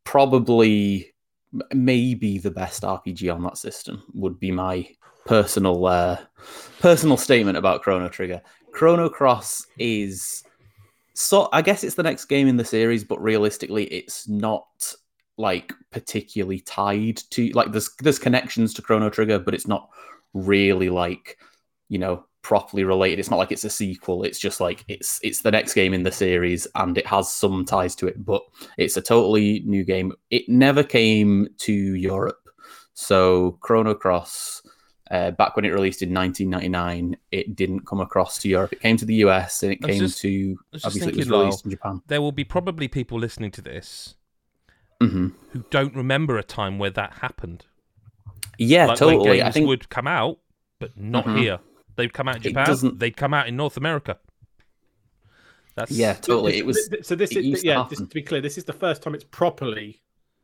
probably maybe the best RPG on that system would be my personal uh, personal statement about Chrono Trigger. Chrono Cross is so I guess it's the next game in the series, but realistically, it's not like particularly tied to like there's there's connections to Chrono Trigger, but it's not really like you know properly related. It's not like it's a sequel. It's just like it's it's the next game in the series, and it has some ties to it. But it's a totally new game. It never came to Europe, so Chrono Cross. Uh, back when it released in 1999, it didn't come across to Europe. It came to the US and it came just- to obviously it was released in Japan. There will be probably people listening to this hmm who don't remember a time where that happened. Yeah, like totally. I think would come out, but not Mhm. here. They'd come out in Japan. doesn't- They'd come out in North America. That's yeah, totally. It was. so. This is used to yeah. Just to be clear, this is the first time it's properly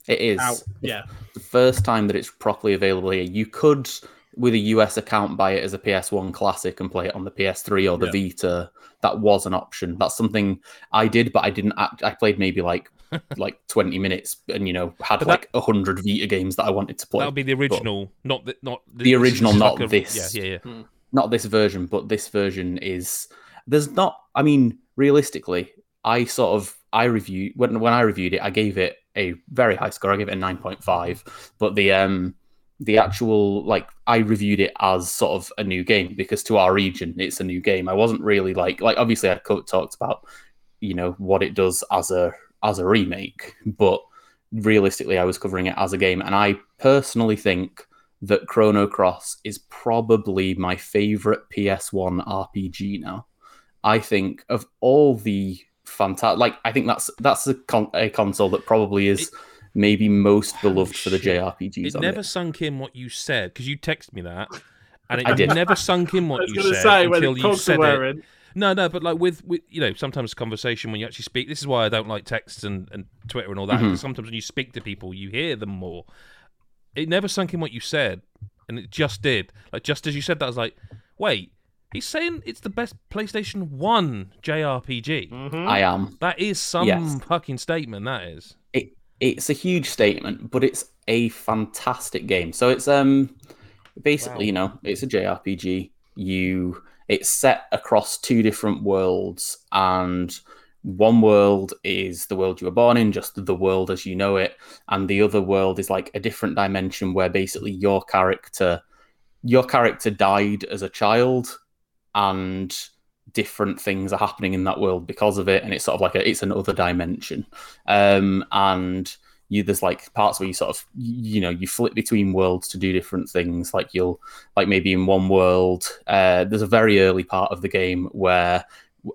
It is out. Yeah. the first time that it's properly available here. You could, with a US account, buy it as a PS1 classic and play it on the PS3 or the Yeah. Vita. That was an option. That's something I did, but I didn't. Act, I played maybe like like 20 minutes, and you know had But like a hundred Vita games that I wanted to play. that would be the original, not the not The original, not like a- this. Yeah, yeah, yeah. Hmm. Not this version, but this version is there's not I mean, realistically, I sort of I reviewed when when I reviewed it, I gave it a very high score. I gave it a nine point five. But the um the actual like I reviewed it as sort of a new game because to our region it's a new game. I wasn't really like like obviously I talked about you know what it does as a as a remake, but realistically I was covering it as a game and I personally think that Chrono Cross is probably my favorite PS1 RPG now. I think of all the fantastic, like I think that's that's a, con- a console that probably is maybe most beloved for the JRPGs. It on never it. sunk in what you said because you texted me that, and it I did. never sunk in I what was you said say until you said it. in. No, no, but like with, with you know, sometimes conversation when you actually speak. This is why I don't like texts and, and Twitter and all that. 'cause Mhm. Sometimes when you speak to people, you hear them more. It never sunk in what you said, and it just did. Like just as you said that, I was like, wait, he's saying it's the best PlayStation One JRPG. Mhm. I am. That is some Yes. fucking statement. That is. It it's a huge statement, but it's a fantastic game. So it's um basically, Wow. you know, it's a JRPG. You it's set across two different worlds and one world is the world you were born in, just the world as you know it, and the other world is like a different dimension where basically your character your character died as a child and different things are happening in that world because of it and it's sort of like a it's another dimension. Um and you there's like parts where you sort of you know you flip between worlds to do different things. Like you'll like maybe in one world uh there's a very early part of the game where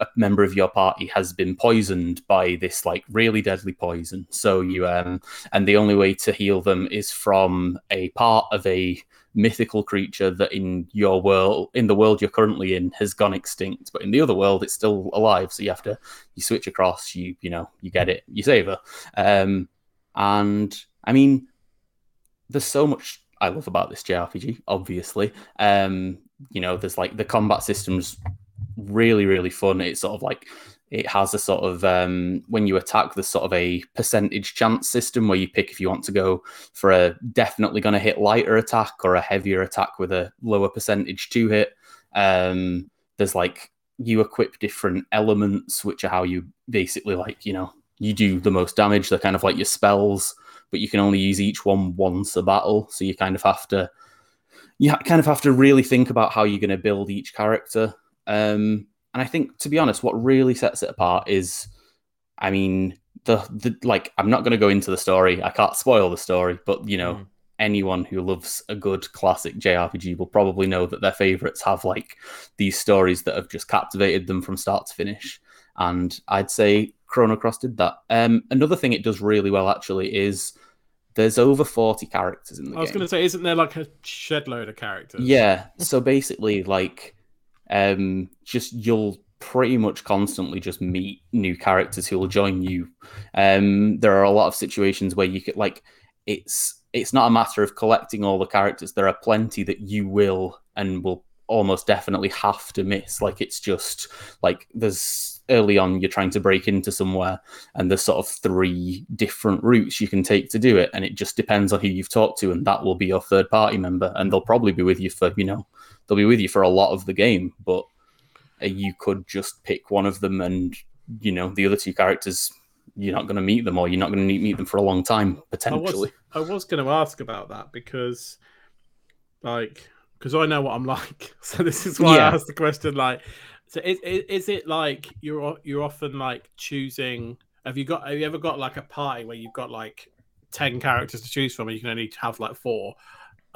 a member of your party has been poisoned by this like really deadly poison. So you um and the only way to heal them is from a part of a mythical creature that in your world in the world you're currently in has gone extinct but in the other world it's still alive. So you have to you switch across you you know you get it you save her. Um and i mean there's so much i love about this jrpg obviously. Um you know there's like the combat systems really really fun. It's sort of like it has a sort of um, when you attack there's sort of a percentage chance system where you pick if you want to go for a definitely going to hit lighter attack or a heavier attack with a lower percentage to hit. Um, there's like you equip different elements which are how you basically like you know you do the most damage. They're kind of like your spells but you can only use each one once a battle. So you kind of have to you kind of have to really think about how you're going to build each character um, and I think, to be honest, what really sets it apart is, I mean, the the like. I'm not going to go into the story. I can't spoil the story, but you know, Mm. anyone who loves a good classic JRPG will probably know that their favorites have like these stories that have just captivated them from start to finish. And I'd say Chrono Cross did that. Um, another thing it does really well actually is there's over 40 characters in the game. I was going to say, isn't there like a shed load of characters? Yeah. So basically, like, um, just you'll pretty much constantly just meet new characters who will join you. Um, there are a lot of situations where you could like it's it's not a matter of collecting all the characters. There are plenty that you will and will almost definitely have to miss. Like it's just like there's early on you're trying to break into somewhere and there's sort of three different routes you can take to do it and it just depends on who you've talked to and that will be your third party member and they'll probably be with you for you know they'll be with you for a lot of the game but uh, you could just pick one of them and you know the other two characters you're not going to meet them or you're not going to meet them for a long time I was potentially I was going to ask about that because, like, because I know what I'm like. So this is why Yeah. I asked the question. Like, so is, is, is it like you're you're often like choosing? Have you got? Have you ever got like a party where you've got like ten characters to choose from, and you can only have like four,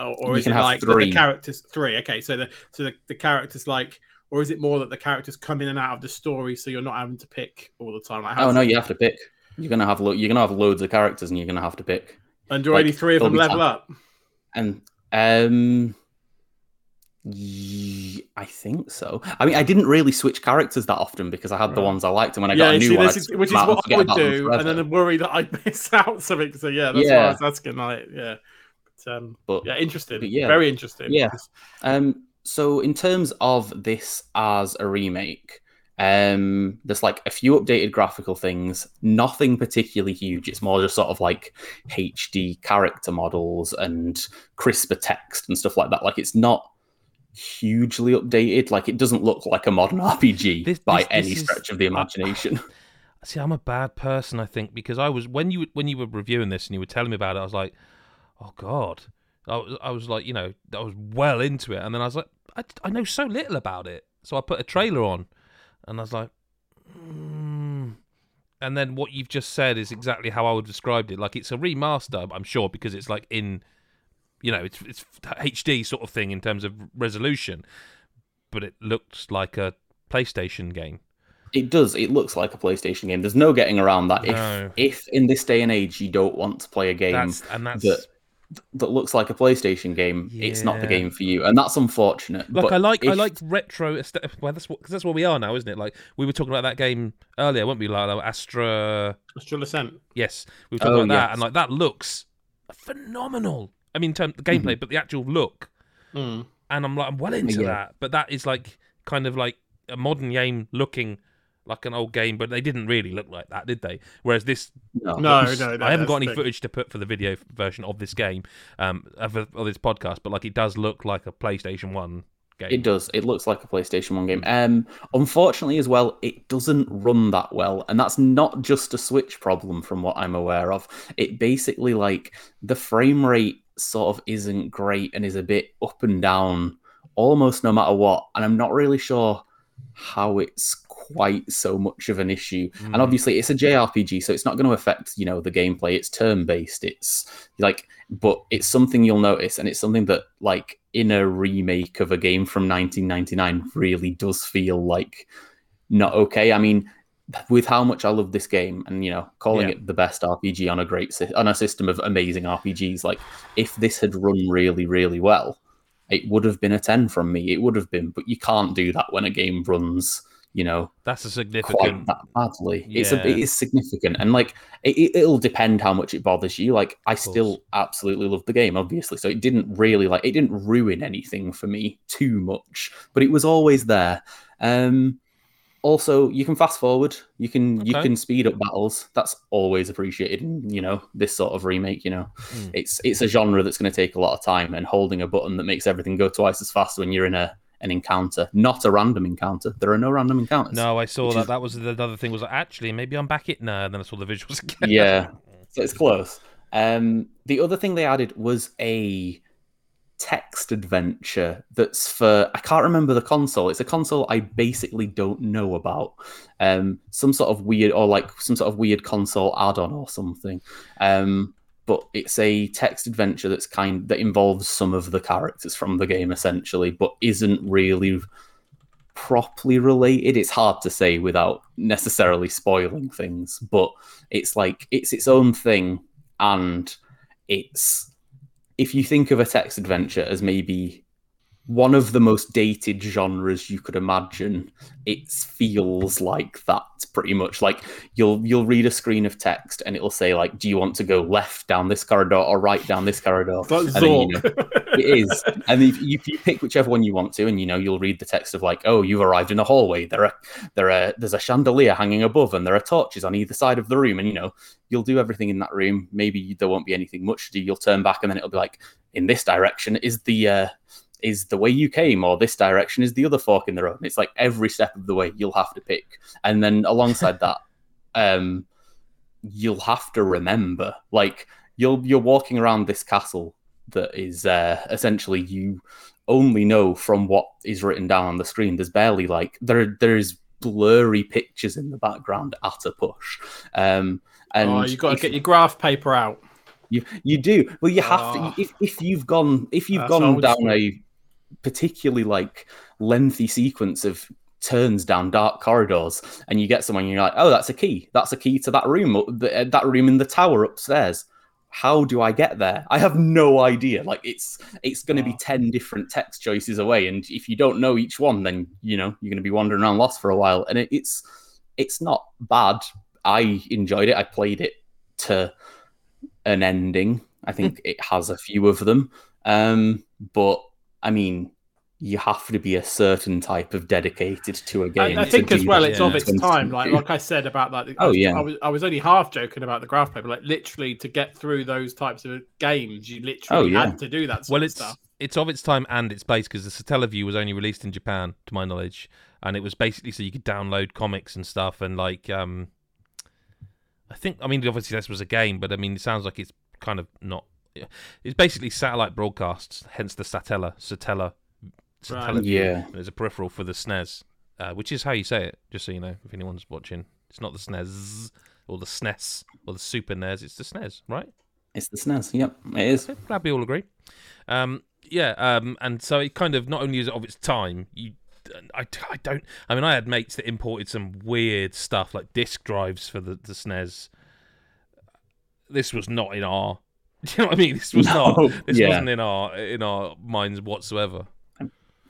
or, or is it like that the characters three? Okay, so the so the, the characters like. Or is it more that the characters come in and out of the story, so you're not having to pick all the time? Like, Oh no, you have to pick. You're gonna have lo- you're gonna have loads of characters, and you're gonna have to pick. And do like, only three of them level up? And um, I think so. I mean, I didn't really switch characters that often because I had the ones I liked, and when I yeah, got a new see, one, is, which is them out and what I would do, and then worried that I'd miss out something. So yeah, that's why Yeah. I was asking. Like, yeah, um, But yeah, interesting. but yeah. very interesting. Yeah. Um, so in terms of this as a remake, um, there's like a few updated graphical things, nothing particularly huge. It's more just sort of like HD character models and crisper text and stuff like that. Like it's not hugely updated. Like it doesn't look like a modern RPG This- by this- this any is- stretch of the imagination. See, I'm a bad person, I think, because I was when you when you were reviewing this and you were telling me about it, I was like, oh god, I was, I was like, you know, I was well into it, and then I was like, I, I know so little about it, so I put a trailer on, and I was like, mm. and then what you've just said is exactly how I would describe it. Like it's a remaster, I'm sure, because it's like in, you know, it's it's HD sort of thing in terms of resolution, but it looks like a PlayStation game. It does. It looks like a PlayStation game. There's no getting around that. No. If if in this day and age you don't want to play a game That's and that's that that looks like a PlayStation game, it's not the game for you, and that's unfortunate. Like but I like I like retro. aesthetic- Well, that's what because that's what we are now, isn't it? Like we were talking about that game earlier, weren't we? Like, like Astra. Astral Ascent. Yes, we were talking Oh, about that, and like that looks phenomenal. I mean, in terms of the gameplay, but the actual look, Mm. and I'm like I'm well into Yeah. that. But that is like kind of like a modern game looking like an old game, but they didn't really look like that, did they? Whereas this no, No, no, no. I haven't got any the thing. footage to put for the video version of this game, um, of, of this podcast, but like it does look like a PlayStation One game. It does. It looks like a PlayStation 1 game. Um, unfortunately, as well, it doesn't run that well. And that's not just a Switch problem, from what I'm aware of. It basically, like, the frame rate sort of isn't great and is a bit up and down almost no matter what. And I'm not really sure how it's quite so much of an issue. Mm. And obviously, it's a JRPG, so it's not going to affect, you know, the gameplay. It's turn based. It's like, but it's something you'll notice, and it's something that, like, in a remake of a game from 1999, really does feel like not okay. I mean, with how much I love this game, and you know, calling Yeah. it the best RPG on a great sy- on a system of amazing RPGs, like if this had run really, really well, it would have been a 10 from me. It would have been, but you can't do that when a game runs, you know, That's a significant, quite that badly. It's a, it is significant, and like it, it- it'll depend how much it bothers you. Like I still absolutely love the game, obviously, so it didn't really like it didn't ruin anything for me too much, but it was always there. Um, also, you can fast forward. You can you can speed up battles. That's always appreciated. You know this sort of remake. You know, Mm. it's it's a genre that's going to take a lot of time, and holding a button that makes everything go twice as fast when you're in a an encounter, not a random encounter. There are no random encounters. No, I saw that. is- That was the other thing. Was like, actually maybe I'm back it now. And then I saw the visuals again. yeah, so it's close. Um, the other thing they added was a text adventure that's for I can't remember the console. It's a console I basically don't know about. Um, some sort of weird or like some sort of weird console add-on or something. Um, but it's a text adventure that's kind that involves some of the characters from the game essentially, but isn't really properly related. It's hard to say without necessarily spoiling things, but it's like it's its own thing and it's if you think of a text adventure as maybe one of the most dated genres you could imagine. It feels like that pretty much. Like you'll you'll read a screen of text and it'll say like do you want to go left down this corridor or right down this corridor? It's And then, you know, it is. And if you, if you pick whichever one you want to and you know you'll read the text of like oh you've arrived in a hallway. There are there are there's a chandelier hanging above and there are torches on either side of the room. And you know you'll do everything in that room. Maybe there won't be anything much to do. You'll turn back and then it'll be like in this direction is the uh is the way you came or this direction is the other fork in the road and it's like every step of the way you'll have to pick and then alongside that um you'll have to remember like you'll you're walking around this castle that is uh essentially you only know from what is written down on the screen. There's barely like there there's blurry pictures in the background at a push. Um, and oh, you got to get your graph paper out. you you do. Well, you have Ah. to if if you've gone if you've That's gone down a particularly like lengthy sequence of turns down dark corridors and you get someone you're like, "Oh, that's a key. That's a key to that room uh, that room in the tower upstairs." How do I get there? I have no idea. Like it's it's going to be Ah. 10 different text choices away and if you don't know each one then, you know, you're going to be wandering around lost for a while and it, it's it's not bad. I enjoyed it. I played it to an ending. I think it has a few of them. Um, but I mean, you have to be a certain type of dedicated to a game. I, I think as well, it's yeah. of its time. Like like I said about that. I Oh, was, yeah. I was I was only half joking about the graph paper. Like literally, to get through those types of games, you literally Oh, yeah. had to do that. Sort Well, of it's stuff. it's of its time and its place because the Satellaview was only released in Japan, to my knowledge, and it was basically so you could download comics and stuff and like um, I think I mean obviously this was a game, but I mean it sounds like it's kind of not. It's basically satellite broadcasts, hence the Satella, Satella, Right. Yeah. There's a peripheral for the SNES, uh, which is how you say it, just so you know, if anyone's watching. It's not the SNES or the SNES or the Super NES, it's the SNES, right? It's the SNES. Yep, it is. Okay, glad we all agree. Um, yeah, um, and so it kind of not only is it of its time, you, I, I don't. I mean, I had mates that imported some weird stuff like disk drives for the, the SNES. This was not in our. Do you know what I mean? This was No, not. This yeah. wasn't in our in our minds whatsoever.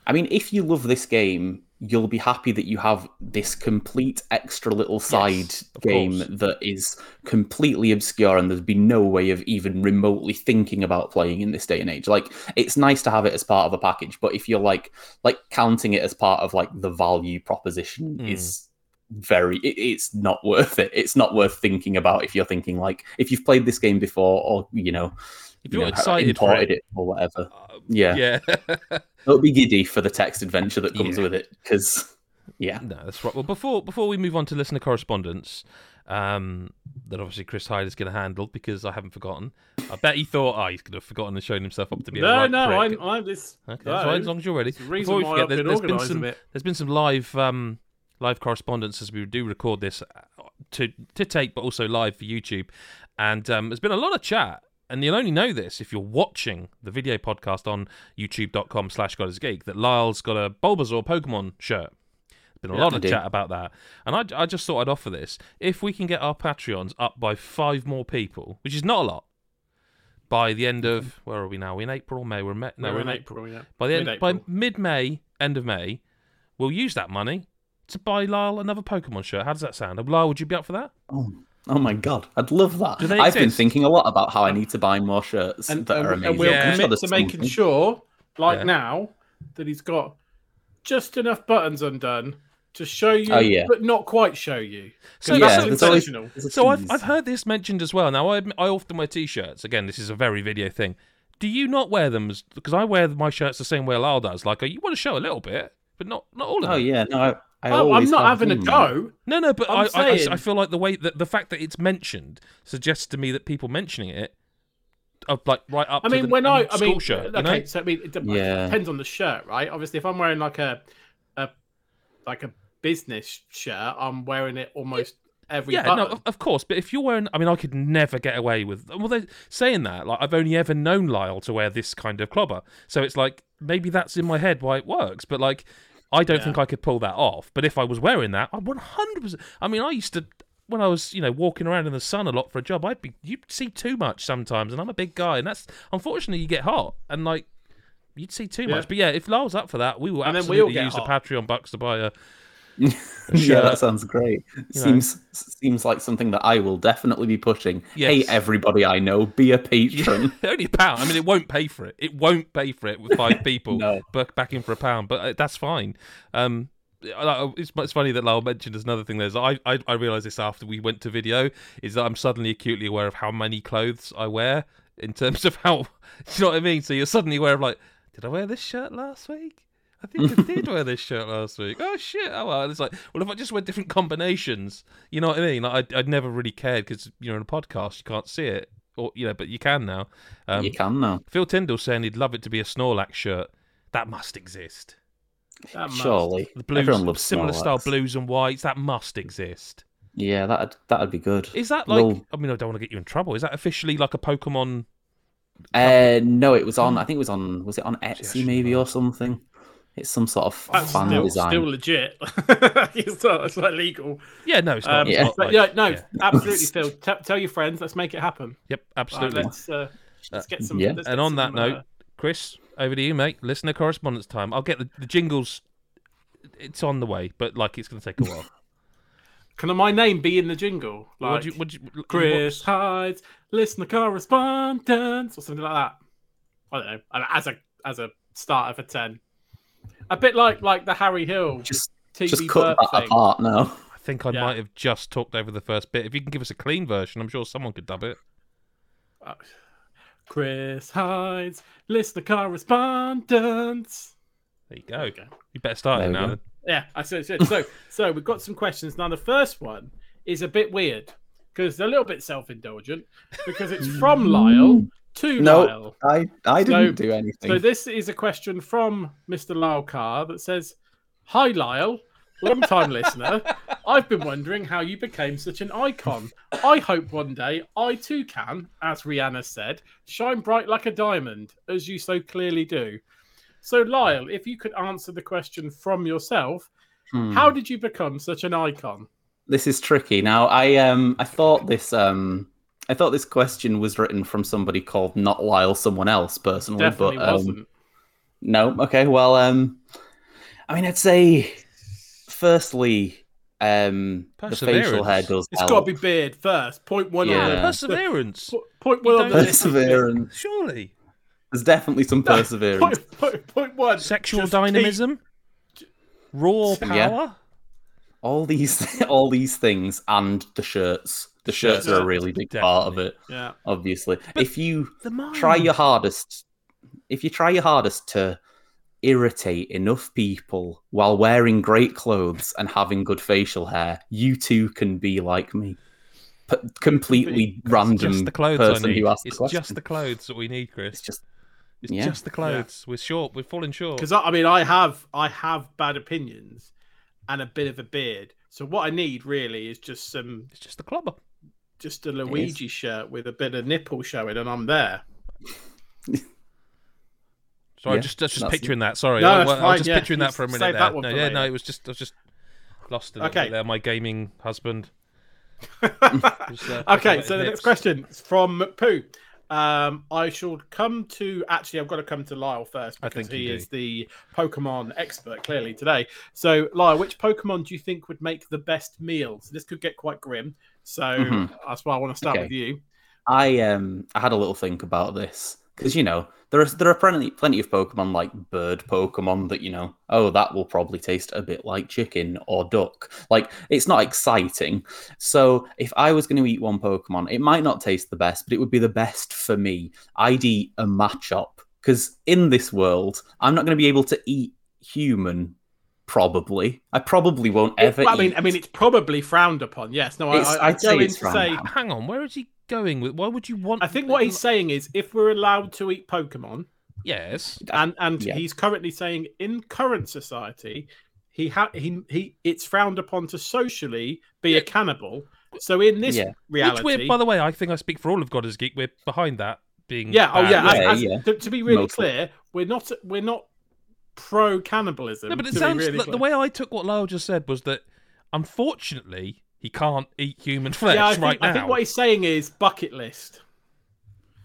I mean, if you love this game, you'll be happy that you have this complete extra little side of game course. that is completely obscure and there's been no way of even remotely thinking about playing in this day and age. Like, it's nice to have it as part of a package, but if you're like like counting it as part of like the value proposition Mm. is very it, it's not worth it. It's not worth thinking about if you're thinking like if you've played this game before or you know If you you're know, excited for imported it, it or whatever. uh, Yeah. yeah. Don't be giddy for the text adventure that comes Yeah. with it, because yeah, No, that's right. Well, before before we move on to listener correspondence, um, that obviously Chris Hyde is going to handle because I haven't forgotten. I bet he thought, oh, he's going to have forgotten and shown himself up to be a No, right no, prick. I'm, I'm this. Okay, no, that's fine, as long as you're ready. the reason Before we why forget, I've there- been there's been organised a some bit. there's been some live um live correspondence as we do record this uh, to to tape, but also live for YouTube. And um, there's been a lot of chat, and you'll only know this if you're watching the video podcast on YouTube.com slash God is Geek that Lyle's got a Bulbasaur Pokemon shirt. There's been a Yeah, lot of do. chat about that, and I, I just thought I'd offer this. If we can get our Patreons up by five more people, which is not a lot, by the end of where are we now? We're in April or May? We're in May. No, we're in April. Yeah. by the end, by Mid-April. mid May, end of May, we'll use that money to buy Lyle another Pokemon shirt. How does that sound? Lyle, would you be up for that? Oh, oh my god, I'd love that. Do they I've been thinking a lot about how I need to buy more shirts and, that and, are and we'll Yeah. Commit to making something. sure, like Yeah. now, that he's got just enough buttons undone to show you, Oh, yeah. but not quite show you. So, So yeah, that's there's always- intentional. So I've. I've heard this mentioned as well. Now, I, I often wear t-shirts. Again, this is a very video thing. Do you not wear them? as Because I wear my shirts the same way Lyle does. Like, you want to show a little bit, but not not all of Oh it. Oh yeah, no, I, I Oh, always I'm not have having a go. No, no, but I'm I, I, I, feel like the way that the fact that it's mentioned suggests to me that people mentioning it are like right up. I to mean, the when I, I school mean, shirt, okay, you know? so I mean, it, dep- Yeah. depends on the shirt, right? Obviously, if I'm wearing like a, a, like a business shirt, I'm wearing it almost every yeah, button. no, of, of course. But if you're wearing, I mean, I could never get away with. Well, they're saying that. Like, I've only ever known Lyle to wear this kind of clobber. So it's like maybe that's in my head why it works. But like, I don't Yeah. think I could pull that off. But if I was wearing that, I 100. percent I mean, I used to when I was, you know, walking around in the sun a lot for a job. I'd be you'd see too much sometimes, and I'm a big guy, and that's unfortunately you get hot and like. You'd see too Yeah. much, but yeah, if Lyle's up for that, we will And we all absolutely use the. Patreon bucks to buy a yeah, that sounds great. You know. Seems seems like something that I will definitely be pushing. Hey, everybody I know, be a patron. only a pound. I mean, it won't pay for it. It won't pay for it with five people No. back back in for a pound, but uh, that's fine. Um, it's, it's funny that Lyle mentioned as another thing. There's I, I I realized this after we went to video is that I'm suddenly acutely aware of how many clothes I wear in terms of how. You know what I mean? So you're suddenly aware of like, did I wear this shirt last week? I think I did wear this shirt last week. Oh shit! Oh well, it's like, well, if I just wear different combinations, you know what I mean? Like, I'd, I'd never really cared because you're in a podcast, you can't see it, or you know, but you can now. Um, you can now. Phil Tyndall saying he'd love it to be a Snorlax shirt. That must exist. That must. Surely, The blues, everyone loves similar style blues and whites. That must exist. Yeah, that'd that'd be good. Is that like? Well- I mean, I don't want to get you in trouble. Is that officially like a Pokemon? Uh, no, it was on. I think it was on. Was it on Etsy actually maybe might. or something? It's some sort of That's fan still, design. still legit. it's, not, it's not illegal. Yeah, no, it's not. Um, it's Yeah. not like- yeah, no, yeah. absolutely, Phil. T- tell your friends. Let's make it happen. Yep, Right, absolutely. let's uh, let's get some. yeah. let's And get on that note, uh, Chris, over to you, mate. Listener correspondence time. I'll get the, the jingles. It's on the way, but like it's going to take a while. can my name be in the jingle? Like What'd you, what'd you, Chris Hyde's listener correspondence or something like that. I don't know. As a as a starter for ten, a bit like like the Harry Hill Just TV just cut burp that thing. apart now. I think I Yeah. might have just talked over the first bit. If you can give us a clean version, I'm sure someone could dub it. Uh, Chris list listener correspondence. There you go. Okay. You better start There it now. go. Then. Yeah, I said so. So, so we've got some questions now. The first one is a bit weird because they're a little bit self-indulgent because it's from Lyle to No. Lyle. I I So- didn't do anything. So this is a question from Mr. Lyle Carr that says, "Hi Lyle, long-time listener. I've been wondering how you became such an icon. I hope one day I too can, as Rihanna said, shine bright like a diamond, as you so clearly do." So Lyle, if you could answer the question from yourself, Hmm. how did you become such an icon? this is tricky. Now, I um I thought this um I thought this question was written from somebody called not Lyle, someone else personally, Definitely but um, wasn't. no. Okay, well, um, I mean, I'd say firstly, um, the facial hair does It's help. got to be beard first. Point one Yeah. on the Perseverance. po- point one on the don't- list is beard. perseverance. Surely. There's definitely some perseverance. Point, point, point one. Sexual just keep- dynamism. Raw power. Yeah. all these all these things and the shirts the shirts are a really big part of it Yeah. obviously if you The try your hardest if you try your hardest to irritate enough people while wearing great clothes and having good facial hair you too can be like me P- completely It's random just the clothes person who asked It's the question just the clothes that we need, Chris. it's just It's yeah. just the clothes. We're short. We're falling short. Because I mean, I have I have bad opinions and a bit of a beard. So what I need really is just some It's just the clobber. Just a Luigi shirt with a bit of nipple showing, and I'm there. Sorry, Yeah, just just, just that's- picturing that. Sorry, No, I, that's I was just yeah. picturing that for a minute save there. that one no, for yeah, later. no, it was just I was just lost a Okay. there. My gaming husband. Was, uh, okay, so the next question is from Pooh. Um, I shall come to actually, I've got to come to Lyle first I because think he you is the Pokemon expert clearly today. So, Lyle, which Pokemon do you think would make the best meal? So this could get quite grim. So Mhm. that's why I want to start Okay. with you. I um I had a little think about this because you know there are there are plenty plenty of Pokemon like bird Pokemon that you know oh that will probably taste a bit like chicken or duck like it's not exciting. So if I was going to eat one Pokemon, it might not taste the best, but it would be the best for me. I'd eat a Machop because in this world I'm not going to be able to eat human. Probably, I probably won't ever. Well, I mean, eat- I mean, it's probably frowned upon. Yes, no, I, It's- I, I I'd say it's to say. upon. Hang on, where is he going with? Why would you want? I think what he's saying is, if we're allowed to eat Pokemon, Yes. and and Yeah. he's currently saying in current society, he ha- he he it's frowned upon to socially be a cannibal. So in this Yeah. reality, Which we're, by the way, I think I speak for all of God is Geek. We're behind that being. yeah, oh bad. yeah, as- Yeah, as- yeah. To, to be really Mostly. clear, we're not we're not pro cannibalism. No, but it sounds really like the way I took what Lyle just said was that unfortunately he can't eat human flesh Yeah, I think, right now. I think what he's saying is bucket list.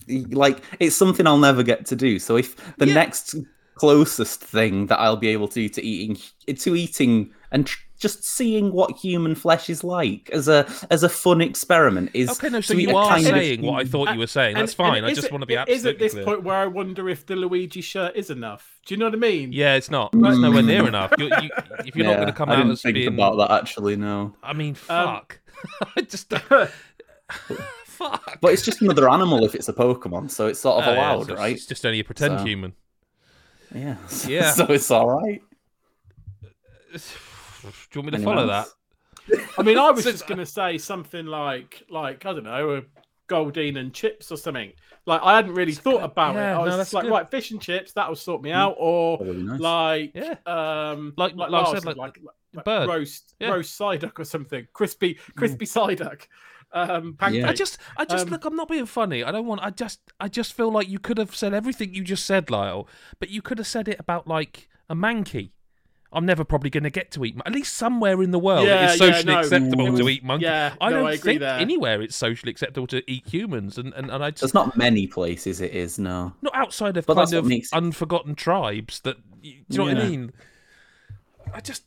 like it's something I'll never get to do. So if the Yeah. next closest thing that I'll be able to to eating to eating and tr- just seeing what human flesh is like as a as a fun experiment is Okay, no, so you are kind of saying what I thought you were saying. That's And- fine. and I just it- want to be it absolutely is at this clear. point where I wonder if the Luigi shirt is enough. Do you know what I mean? Yeah, it's not. It's nowhere near enough. You, you, if you're not going to come I out didn't as think being, about that actually. No, I mean, Um, fuck. I just fuck. but it's just another animal if it's a Pokemon, so it's sort of yeah, allowed, so right? It's just only a pretend So- human. Yeah, Yeah. so it's all right. Do you want me to Anyone follow else? that? I mean, I was just going to say something like, like I don't know, a Goldeen and chips or something. Like I hadn't really thought about yeah, it. I no, was that's just like, good. right, fish and chips, that'll sort me out. Or That would be nice. like, Yeah. um, Like- like I Lars said, said, like like, bird. roast, Yeah. roast Psyduck or something, crispy, crispy Psyduck, um. Yeah. I just, I just Um, look. I'm not being funny. I don't want. I just, I just feel like you could have said everything you just said, Lyle. But you could have said it about like a monkey. I'm never probably going to get to eat. At least somewhere in the world, Yeah, it's yeah, socially no, acceptable it to mm. eat monkey. yeah, I no, don't I agree think there. anywhere it's socially acceptable to eat humans, and and, and I just There's not many places it is, no. not outside of But kind of makes unforgotten tribes. That you, do you know what I mean? I just,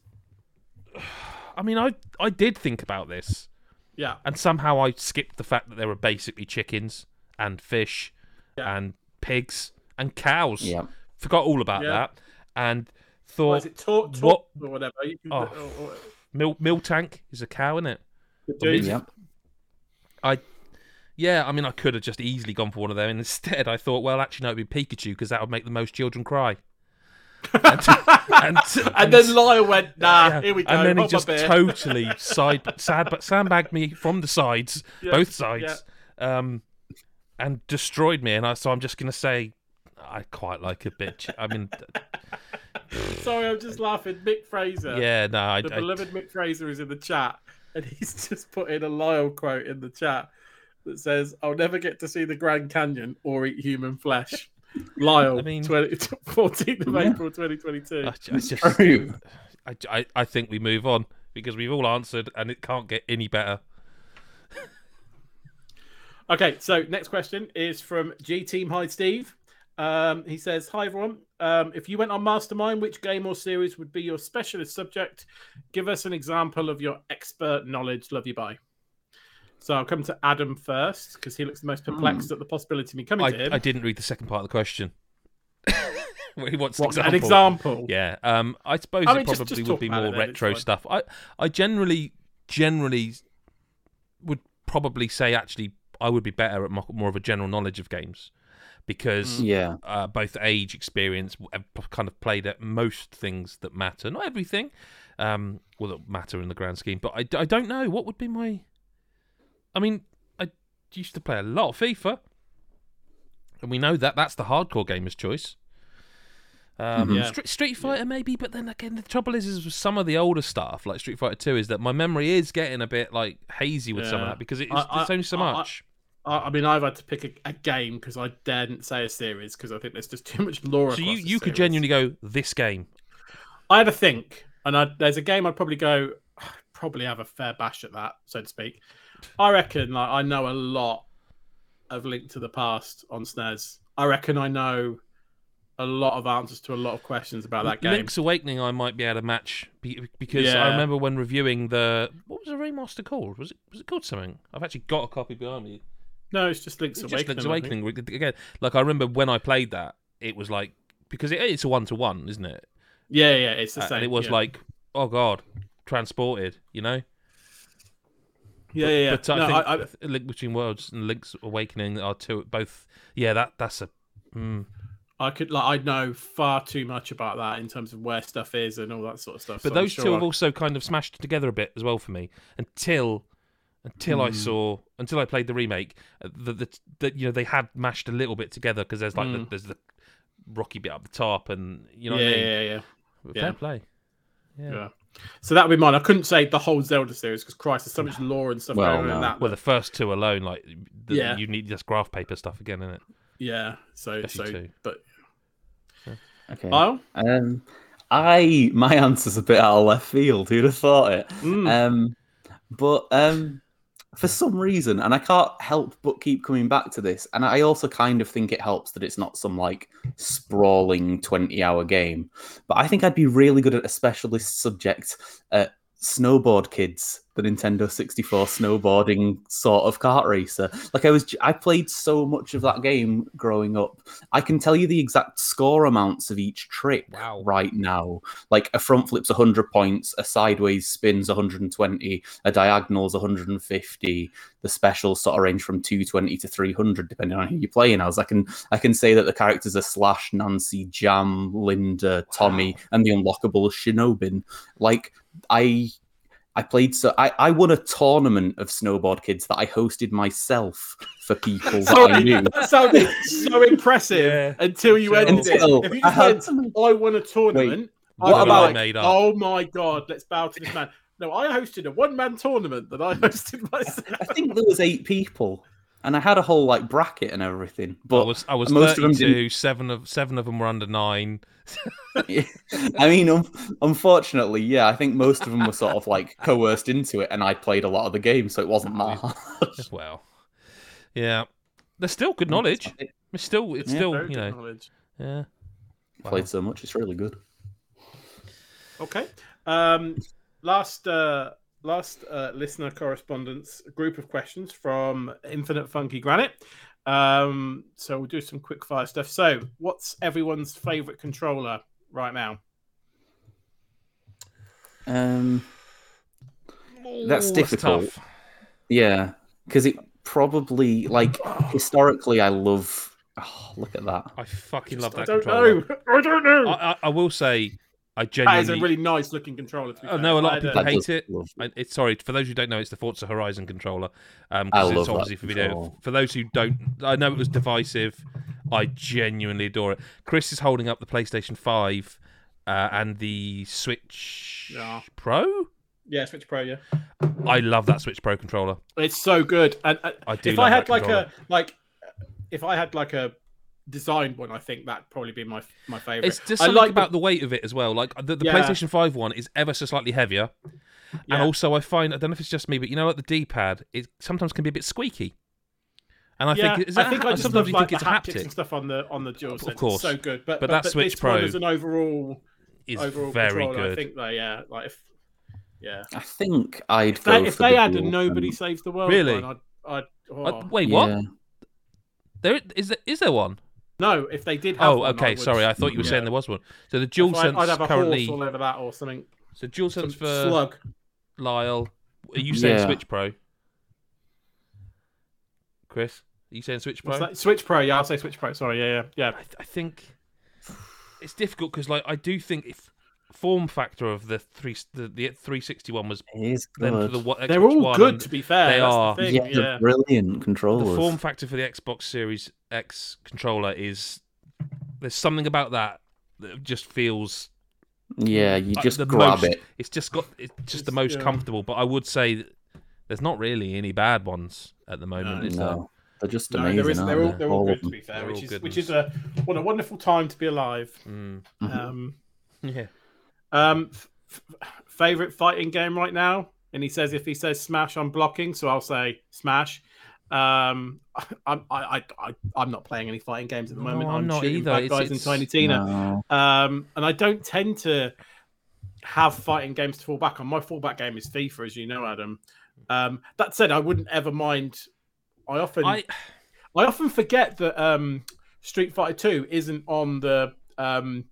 I mean, I I did think about this. yeah, and somehow I skipped the fact that there were basically chickens and fish Yeah. and pigs and cows. Yeah. Forgot all about Yeah. that and what thought is it? Talk, talk what- or whatever. You can, Oh. or- or- Mil- Miltank is a cow, isn't it? Dude, Yeah. I yeah, I mean I could have just easily gone for one of them. And instead, I thought, well, actually, no, it'd be Pikachu because that would make the most children cry. and, and, And then Lyle went, nah, yeah, here we go. And then he just totally side sad, but sandbagged me from the sides, Yeah, both sides, um, and destroyed me. And I, so I'm just gonna say, I quite like a bitch. I mean, Sorry, I'm just laughing. Mick Fraser. yeah, no, I, The I- beloved Mick Fraser is in the chat, and he's just put in a Lyle quote in the chat that says, "I'll never get to see the Grand Canyon or eat human flesh." Lyle, I mean- 20, 14th of Yeah. April, 2022. I, I just, I, I, I think we move on because we've all answered, and it can't get any better. Okay, so next question is from G Team Hi Steve. Um, he says, "Hi everyone. Um, if you went on Mastermind, which game or series would be your specialist subject? Give us an example of your expert knowledge. Love you, bye." So I'll come to Adam first because he looks the most perplexed at the possibility of me coming to I, him. I didn't read the second part of the question. He wants What, an an example. example? Yeah, um, I suppose I it mean, just- probably just would be more it retro stuff. I, I generally, generally would probably say actually I would be better at more of a general knowledge of games because Yeah. uh, both age, experience, I've kind of played at most things that matter, not everything, um, well, that matter in the grand scheme. But I, I don't know what would be my. I mean, I used to play a lot of FIFA, and we know that that's the hardcore gamer's choice. Um, Mhm. Yeah. Street, Street Fighter maybe, but then again, the trouble is, is with some of the older stuff like Street Fighter Two, is that my memory is getting a bit like hazy with some of that because it's I- there's I- only so I- I- much. I, I mean, I've had to pick a, a game because I daren't say a series because I think there's just too much lore. so you you could series. genuinely go this game. I had a think, and I, there's a game I'd probably go, probably have a fair bash at that, so to speak. I reckon like I know a lot of Link to the Past on SNES. I reckon I know a lot of answers to a lot of questions about that game. Link's Awakening, I might be able to match be- because I remember when reviewing the what was the remaster called? Was it was it called something? I've actually got a copy behind me. No, it's just Link's It's Awakening. just Link's. Awakening again. Like I remember when I played that, it was like because it, it's a one to one, isn't it? Yeah, yeah, it's the Uh, same. and it was yeah. like, oh god, transported. You know. yeah, yeah. yeah. But I No, think I, I, Link Between Worlds and Link's Awakening are two both. Yeah, that that's a. Mm, I could like I know far too much about that in terms of where stuff is and all that sort of stuff. but so those sure two have also kind of smashed together a bit as well for me until until I Mm. saw until I played the remake uh, that the, the, you know they had mashed a little bit together because there's like the, Mm. there's the rocky bit up the top and you know yeah, what I mean yeah, yeah, fair yeah. play yeah. yeah. So that would be mine. I couldn't say the whole Zelda series because Christ, there's so much lore and stuff Well, going on in no. that. well the first two alone like the, Yeah. you need just graph paper stuff again in it yeah. So, so, two. but Okay. Lyle, Um, I my answer's a bit out of left field. Who'd have thought it? Mm. Um, but um, for some reason, and I can't help but keep coming back to this, and I also kind of think it helps that it's not some like sprawling twenty-hour game. But I think I'd be really good at a specialist subject at snowboard kids the nintendo 64 snowboarding sort of kart racer. Like i was i played so much of that game growing up. I can tell you the exact score amounts of each trick Wow. right now. Like a front flip's 100 points a sideways spin's 120 a diagonal's 150 the specials sort of range from 220 to 300 depending on who you're playing as. I can i can say that the characters are slash nancy jam linda tommy and the unlockable shinobin like i I played so I, I won a tournament of snowboard kids that I hosted myself for people that I knew. that sounded so impressive Yeah. until you Sure. ended Until it. If you I just had- went, I won a tournament. what I'd be about- like, oh my god, let's bow to this man. No, I hosted a one-man tournament that I hosted myself. I think there was eight people, and I had a whole like bracket and everything. But I was I was most of them 32. Seven of seven of them were under nine. I mean, um, unfortunately, yeah, I think most of them were sort of like coerced into it, and I played a lot of the games, so it wasn't that hard. Well, yeah, there's still good knowledge. It's still it's Yeah. still you know knowledge. yeah. Wow. Played so much, it's really good. Okay. Um, last uh, last uh, listener correspondence group of questions from Infinite Funky Granite. Um, so we'll do some quick fire stuff. So, what's everyone's favorite controller right now? Um, That's Ooh, difficult. tough. yeah, because it probably like historically, I love. Oh, look at that. I fucking love I that don't controller. know. I don't know. I, I, I will say I genuinely. is a really nice looking controller. To be I fair. know a lot of people hate does it. It's sorry for those who don't know. It's the Forza Horizon controller. Um, I 'cause love it's that obviously for video. controller. For those who don't, I know it was divisive. I genuinely adore it. Chris is holding up the PlayStation Five uh, and the Switch Yeah. Pro. Yeah, Switch Pro. Yeah, I love that Switch Pro controller. it's so good. And uh, I do. if love I had that like controller. a like, if I had like a designed one, I think that'd probably be my my favorite. It's just I like about the... weight of it as well. Like the, the Yeah. PlayStation 5 one is ever so slightly heavier. And also I find I don't know if it's just me, but you know like the D pad, it sometimes can be a bit squeaky. And I yeah, think is that I think a, I just sometimes love you like think the it's a haptics and stuff on the on the dual Of course. It's so good. But But but, that but Switch this one Pro as an overall is overall very controller, I think they yeah like if yeah I think I'd if go they, if they the had a nobody saves the world Really? one, I'd, I'd oh. Uh, wait, Yeah. what? There is there is there one? No if they did have Oh, one, I okay. would- Sorry, I thought you were Yeah. saying there was one. So the dual I'd, sense I'd have a currently. horse all over that or something So dual some sense for slug Lyle. Are you saying Yeah. Switch Pro? Chris, are you saying Switch Pro? Switch Pro yeah I'll say Switch Pro sorry yeah yeah I, I think it's difficult because like I do think if form factor of the three the, the 361 was It is then for the what yeah they're all One good to be fair they that's are. the thing. yeah, yeah, they're brilliant the form factor for the Xbox Series X controller is there's something about that that just feels yeah, you uh, just the grab most- it. it's just got it's just the most yeah. comfortable but I would say that there's not really any bad ones at the moment No. is there? No, they're just No, amazing. there is, they're all, they? they're all of good to be fair, They're which is good which is a what a wonderful time to be alive. Mm. Mhm. Um, yeah um, f- f- favorite fighting game right now, and he says if he says Smash, I'm blocking, so I'll say Smash. Um, I'm I, I, I I'm not playing any fighting games at the No, moment. I'm not shooting either. bad It's- guys in it's- Tiny Tina. No. Um, and I don't tend to have fighting games to fall back on. My fallback game is FIFA, as you know, Adam. Um, that said, I wouldn't ever mind. I often I I often forget that um, Street Fighter Two isn't on the um,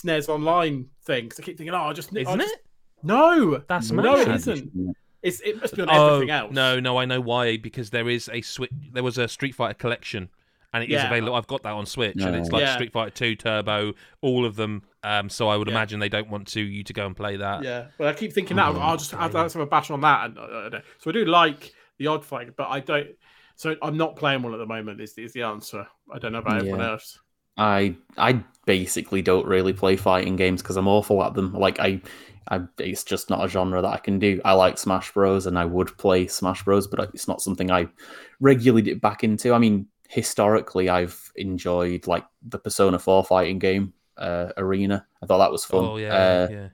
SNES Online thing. Because I keep thinking, oh, I just I'll isn't just- it No, that's No, it mad. isn't. it's it must be on Oh, everything else. No, no, I know why. Because there is a Switch. There was a Street Fighter collection, and it is Yeah. available. I've got that on Switch, and it's like Yeah. Street Fighter Two Turbo, all of them. Um, so I would Yeah. imagine they don't want to you to go and play that. Yeah, but I keep thinking that Oh, I'll just I'll, I'll have a bash on that. And, uh, uh, so I do like the odd fight, but I don't. So I'm not playing one at the moment. Is is the answer? I don't know about everyone else. I I basically don't really play fighting games because I'm awful at them. Like I, I, it's just not a genre that I can do. I like Smash Bros. and I would play Smash Bros. But it's not something I regularly dip back into. I mean, historically, I've enjoyed like the Persona Four fighting game uh, Arena. I thought that was fun. Oh yeah, Uh, yeah.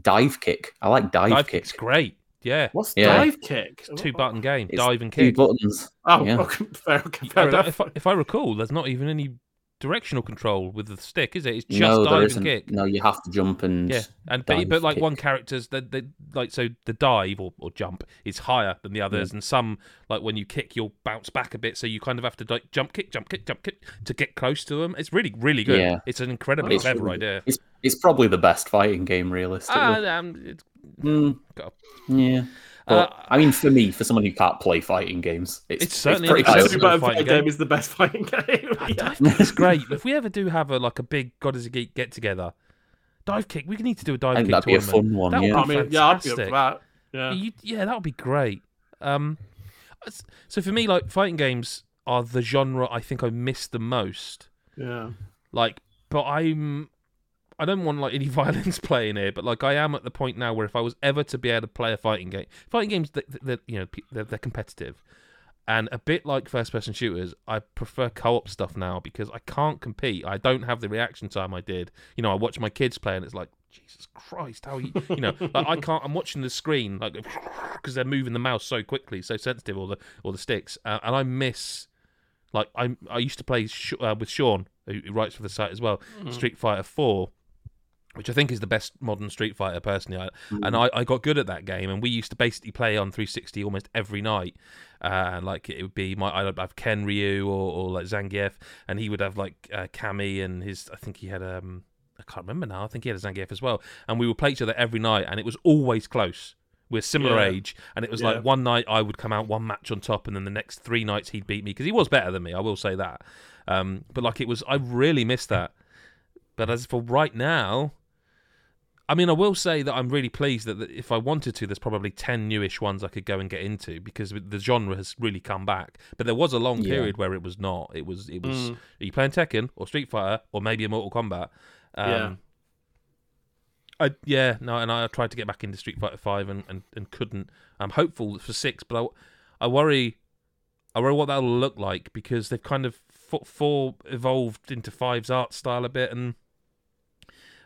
Dive Kick. I like Dive, Dive Kick. kick's great. Yeah, What's Yeah. dive kick? two button game. It's Dive and kick. Two buttons. Oh, Yeah. okay, fair, okay, fair don't- enough. if, I, if I recall, there's not even any directional control with the stick, is it? It's just no, dive and kick. No, you have to jump and Yeah, and but, but like one character's the, the like so the dive or, or jump is higher than the others, and some like when you kick you'll bounce back a bit, so you kind of have to like jump kick, jump kick, jump kick to get close to them. It's really really good. Yeah. It's an incredibly It's clever really idea. It's it's probably the best fighting game, realistically. Ah, um, Mm, yeah. But Uh, I mean, for me, for someone who can't play fighting games, it's, It's certainly pretty a high Every Every up button there. button fighting fighting game game. is the best fighting game. Yeah. Dive Kick is great. If we ever do have a like a big God is a Geek get together, Dive kick. We need to do a dive I think kick that'd be a tournament. fun one. That would yeah. be I mean, yeah, I'd be up for that. Yeah. You- yeah, that would be great. Um, so for me, like fighting games are the genre I think I miss the most. Yeah. Like, but I'm. I don't want like any violence playing here, but like I am at the point now where if I was ever to be able to play a fighting game, fighting games that that you know they're, they're competitive, and a bit like first-person shooters, I prefer co-op stuff now because I can't compete. I don't have the reaction time I did. You know, I watch my kids play, and it's like Jesus Christ, how you you know like I can't. I'm watching the screen like because they're moving the mouse so quickly, so sensitive, or the or the sticks, uh, and I miss. Like I, I used to play Sh- uh, with Sean, who, who writes for the site as well. Street Fighter Four, which I think is the best modern Street Fighter personally. I, And I, I got good at that game, and we used to basically play on 360 almost every night. Uh, and like it would be my I'd have Ken Ryu or, or like Zangief, and he would have like uh, Cammy and his I think he had um I can't remember now. I think he had a Zangief as well, and we would play each other every night, and it was always close. We're similar Yeah. age, and it was Yeah. like one night I would come out one match on top, and then the next three nights he'd beat me because he was better than me. I will say that. Um, but like it was, I really missed that. But as for right now, I mean, I will say that I'm really pleased that, that if I wanted to, there's probably 10 newish ones I could go and get into because the genre has really come back. But there was a long Yeah. period where it was not. It was, it was, Mm. are you playing Tekken or Street Fighter or maybe a Mortal Kombat? Um, Yeah. I, yeah, no, and I tried to get back into Street Fighter Five and, and, and couldn't. I'm hopeful for six, but I, I worry, I worry what that'll look like because they've kind of four, four evolved into five's art style a bit, and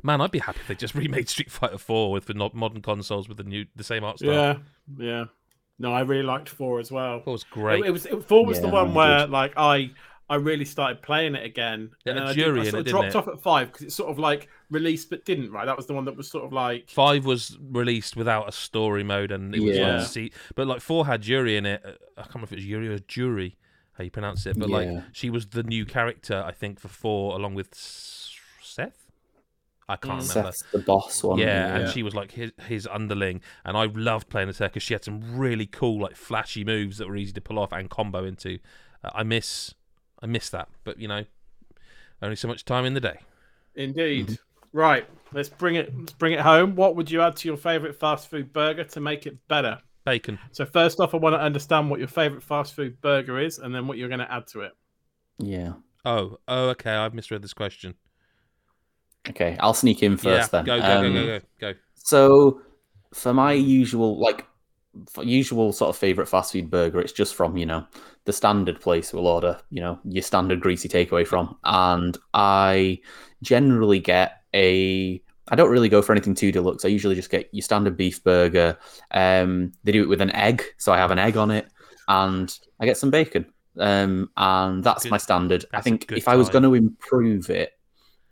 man, I'd be happy if they just remade Street Fighter Four with the modern consoles with the new the same art style. Yeah. Yeah. No, I really liked four as well. Four was great. It, it was it, four was the one where good. like I I really started playing it again. Yeah, and then a I, jury did, I in sort it, of dropped it? off at five because it sort of like released but didn't. Right, that was the one that was sort of like Five was released without a story mode, and it was Yeah. like see, but like four had Juri in it. uh, I can't remember if it was jury or Jury, how you pronounce it, but like she was the new character, I think, for four, along with Seth. I can't Mm. remember. The boss one. Yeah, and she was like his, his underling, and I loved playing as her because she had some really cool, like flashy moves that were easy to pull off and combo into. Uh, I miss, I miss that, but you know, only so much time in the day. indeed. Mm-hmm. Right, let's bring it let's bring it home. What would you add to your favorite fast food burger to make it better? Bacon. So first off, I want to understand what your favorite fast food burger is, and then what you're going to add to it. Yeah. Oh, oh, okay. I've misread this question. Okay, I'll sneak in first yeah, then. go, go, Um, go, go, go, go. So, for my usual, like, usual sort of favorite fast food burger, it's just from, you know, the standard place we'll order, you know, your standard greasy takeaway from. And I generally get a. I don't really go for anything too deluxe. I usually just get your standard beef burger. Um, they do it with an egg, so I have an egg on it, and I get some bacon. Um, and that's Good- my standard. I that's a think if I was going to improve it,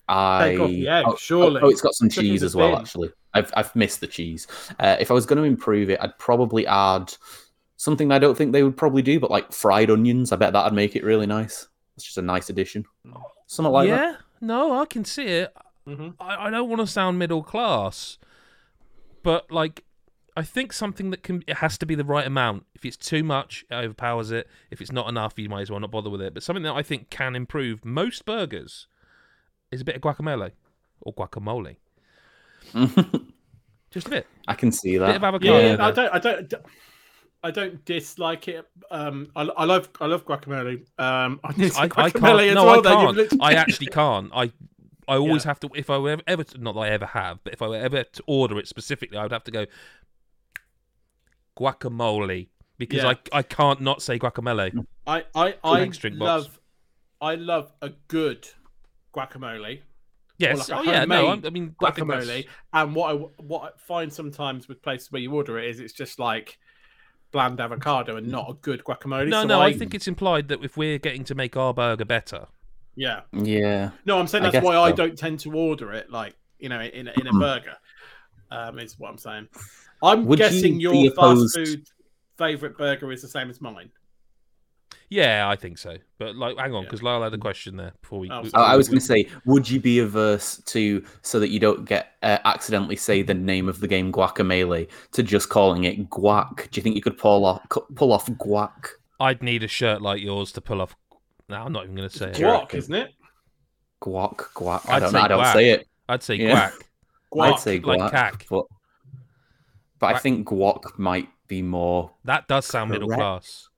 I Take off the egg, oh, surely. Oh, it's got some Chuck cheese as well. bin. Actually, I've I've missed the cheese. Uh, if I was going to improve it, I'd probably add something I don't think they would probably do, but like fried onions. I bet that'd make it really nice. It's just a nice addition. Something like that. yeah, no, I can see it. hmm I, I don't want to sound middle class, but like, I think something that can it has to be the right amount. If it's too much, it overpowers it. If it's not enough, you might as well not bother with it. But something that I think can improve most burgers is a bit of guacamole or guacamole, just a bit, I can see bit that. of avocado. Yeah, there. I don't, I don't, I don't dislike it. Um, I, I love, I love guacamole. Um, I, need I, some I guacamole can't. as No, well, I can't. literally- I actually can't. I I always have to. If I were ever, ever to, not that I ever have, but if I were ever to order it specifically, I would have to go guacamole because Yeah. I I can't not say guacamole. I, I, I Thanks, DrinkBox. love, I love a good guacamole. Yes. like oh yeah. No. I'm, I mean I guacamole. And what I what I find sometimes with places where you order it is it's just like bland avocado and not a good guacamole. No, So no. I think it's implied that if we're getting to make our burger better, yeah. yeah. No, I'm saying that's guess why I don't tend to order it like you know in a, in a Hmm. burger. Um, is what I'm saying. I'm Would guessing be your opposed- fast food favorite burger is the same as mine. Yeah, I think so. But like, hang on, Yeah. because Lyle had a question there before we. Oh, we- I, I was we- going to say, would you be averse to so that you don't get uh, accidentally say the name of the game Guacamole to just calling it Guac? Do you think you could pull off pull off Guac? I'd need a shirt like yours to pull off. No, I'm not even going to say it. Guac, isn't it? Guac, Guac. I I'd don't say know. I don't guac. say it. I'd say Yeah. guac. Guac, I'd say like guac, cack. but but I think guac might be more. That does sound middle class.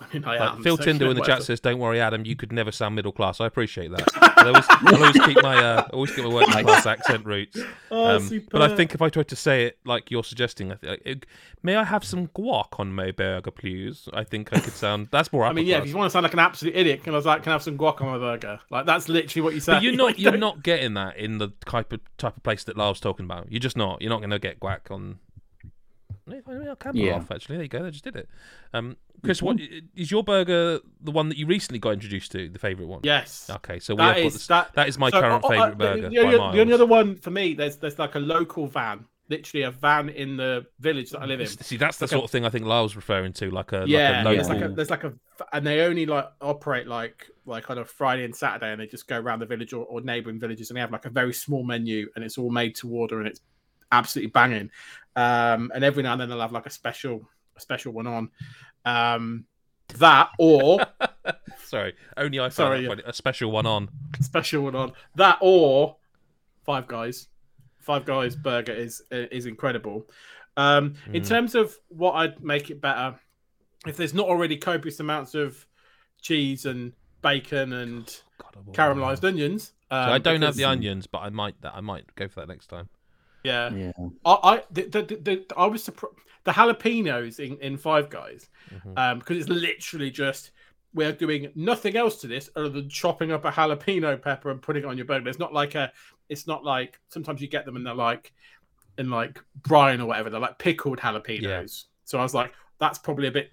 I mean, I Like, am, Phil so Tyndall in the chat says, "Don't worry, Adam. You could never sound middle class." I appreciate that. I always, I always keep my uh, always keep my working class accent roots. Oh, Um, but I think if I tried to say it like you're suggesting, I th- it, may I have some guac on my burger, please? I think I could sound. That's more. I mean, yeah, if you want to sound like an absolute idiot, can I was like, can I have some guac on my burger? Like that's literally what you say. But you're not Like, you're don't- not getting that in the type of type of place that Lyle's talking about. You're just not. You're not going to get guac on. Yeah, I can Yeah. off actually. There you go. They just did it. Um, Chris, what is your burger? The one that you recently got introduced to, the favourite one? Yes. Okay, so we That have got is this, that. that is my so, current oh, oh, favourite uh, burger The, the, only- the only other one for me, there's there's like a local van, literally a van in the village that I live in. See, that's the Like a- sort of thing I think Lyle's referring to, like a yeah, like a there's local. like a there's like a and they only like operate like like on a Friday and Saturday, and they just go around the village or, or neighboring villages, and they have like a very small menu, and it's all made to order, and it's absolutely banging. Um, and every now and then they'll have like a special a special one on. Um, that or Sorry, only I Sorry, that yeah. a special one on. special one on that or Five Guys. Five Guys burger is is incredible. Um, In Mm. terms of what I'd make it better, if there's not already copious amounts of cheese and bacon and God, I will- caramelized onions, So um, I don't have the onions, but I might. that I might go for that next time. Yeah, Yeah, I, I the, the, the, the, I was surprised. The jalapenos in, in Five Guys, Mhm. um, because it's literally just we're doing nothing else to this other than chopping up a jalapeno pepper and putting it on your burger. It's not like a, it's not like sometimes you get them and they're like in like brine or whatever. They're like pickled jalapenos. So I was like, that's probably a bit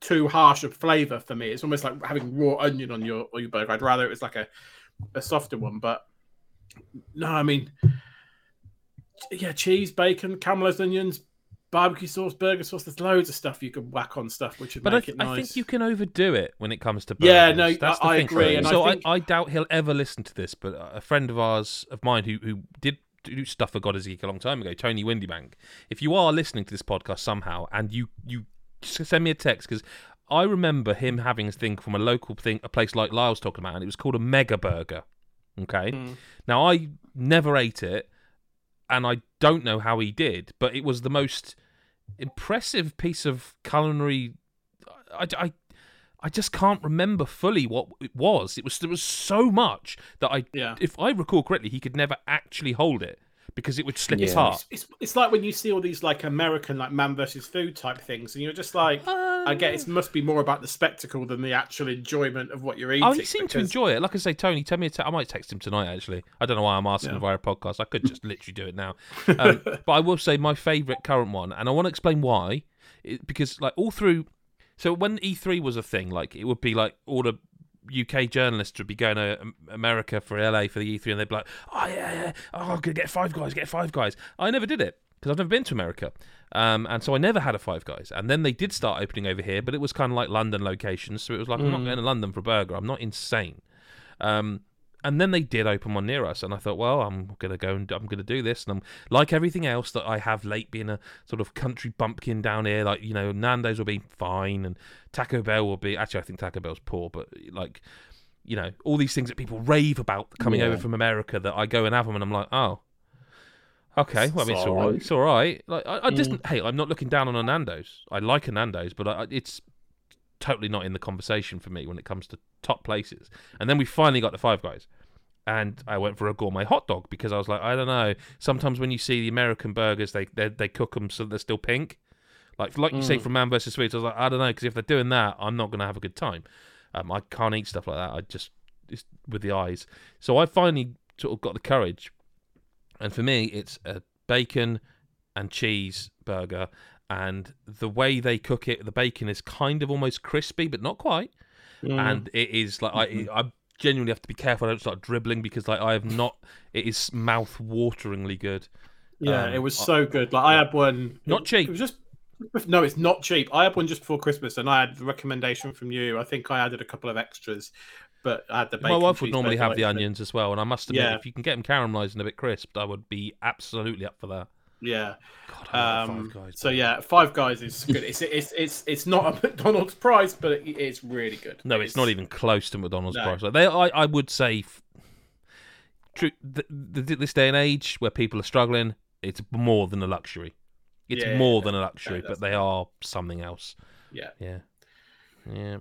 too harsh of flavor for me. It's almost like having raw onion on your on your burger. I'd rather it was like a a softer one, but no, I mean, yeah, cheese, bacon, caramelized onions, barbecue sauce, burger sauce. There's loads of stuff you could whack on stuff, which would But I, make th- it nice. I think you can overdo it when it comes to burgers. Yeah, no, That's I- the I thing. agree, and I so think- I, doubt he'll ever listen to this. But a friend of ours, of mine, who who did do stuff for God is Geek a long time ago, Tony Windybank. If you are listening to this podcast somehow, and you you send me a text because. I remember him having a thing from a local thing, a place like Lyle's talking about, and it was called a Mega Burger. Okay, Mm. now I never ate it, and I don't know how he did, but it was the most impressive piece of culinary. I, I, I just can't remember fully what it was. It was there was so much that I, Yeah. if I recall correctly, he could never actually hold it because it would slip Yeah. apart. It's, it's, it's like when you see all these like American like man versus food type things, and you're just like, I get it must be more about the spectacle than the actual enjoyment of what you're eating. Oh, he seemed to enjoy it. Like I say, Tony, tell me. A te- I might text him tonight. Actually, I don't know why I'm asking Yeah. via a podcast. I could just literally do it now. Um, but I will say my favourite current one, and I want to explain why. It, because like all through, so when E3 was a thing, like it would be like all the UK journalists would be going to America for LA for the E3, and they'd be like, "Oh yeah, yeah, oh, I'm gonna get Five Guys, get Five Guys." I never did it because I've never been to America, um, and so I never had a Five Guys. And then they did start opening over here, but it was kind of like London locations, so it was like I'm not Mm. going to London for a burger. I'm not insane. Um, and then they did open one near us, and I thought, well, I'm gonna go and I'm gonna do this, and I'm like everything else that I have late, being a sort of country bumpkin down here. Like you know, Nando's will be fine, and Taco Bell will be. Actually, I think Taco Bell's poor, but like, you know, all these things that people rave about coming Yeah. over from America that I go and have them, and I'm like, oh. Okay, well, I mean, it's all right. It's all right. Like, I, I just, mm. hey, I'm not looking down on a Nando's. I like a Nando's, but I- it's totally not in the conversation for me when it comes to top places. And then we finally got to Five Guys, and I went for a gourmet hot dog because I was like, I don't know. Sometimes when you see the American burgers, they they, they cook them so they're still pink. Like like you say Mm. from Man vs Sweets, I was like, I don't know because if they're doing that, I'm not gonna have a good time. Um, I can't eat stuff like that. I just it's with the eyes. So I finally sort of got the courage, and for me, it's a bacon and cheese burger. And the way they cook it, the bacon is kind of almost crispy, but not quite Mm. and it is like I, I genuinely have to be careful I don't start dribbling because like I have not. It is mouth wateringly good. yeah, um, it was so good. Like I had one, Not cheap. It was just no, it's not cheap. I had one just before Christmas, and I had the recommendation from you. I think I added a couple of extras, but I had the. Bacon. My wife would normally have the onions as well, and I must admit, Yeah. if you can get them caramelized and a bit crisp, I would be absolutely up for that. Yeah. God, Um, Guys. so yeah, Five Guys is good. It's it's it's it's not a McDonald's price, but it, it's really good. no, it's not even close to McDonald's No. price. Like they, I, I would say, true, th- th- this day and age where people are struggling, it's more than a luxury. It's Yeah, more than a luxury, but they are something else. Yeah. Yeah, yeah.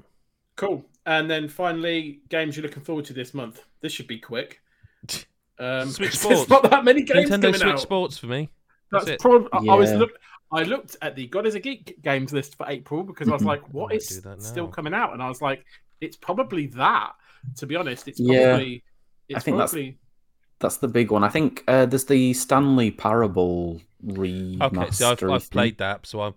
Cool. And then finally, games you're looking forward to this month. This should be quick. Um, Switch there's Sports. not that many games Nintendo Switch out. Sports for me. That's That's it. probably. I- I was look. I looked at the God is a Geek games list for April because I was like, what Might is do that still coming out? And I was like, it's probably that. To be honest, it's Yeah. probably. It's think that's- probably. That's the big one. I think uh, there's the Stanley Parable remaster. Okay, so I've, I've played that, so I'm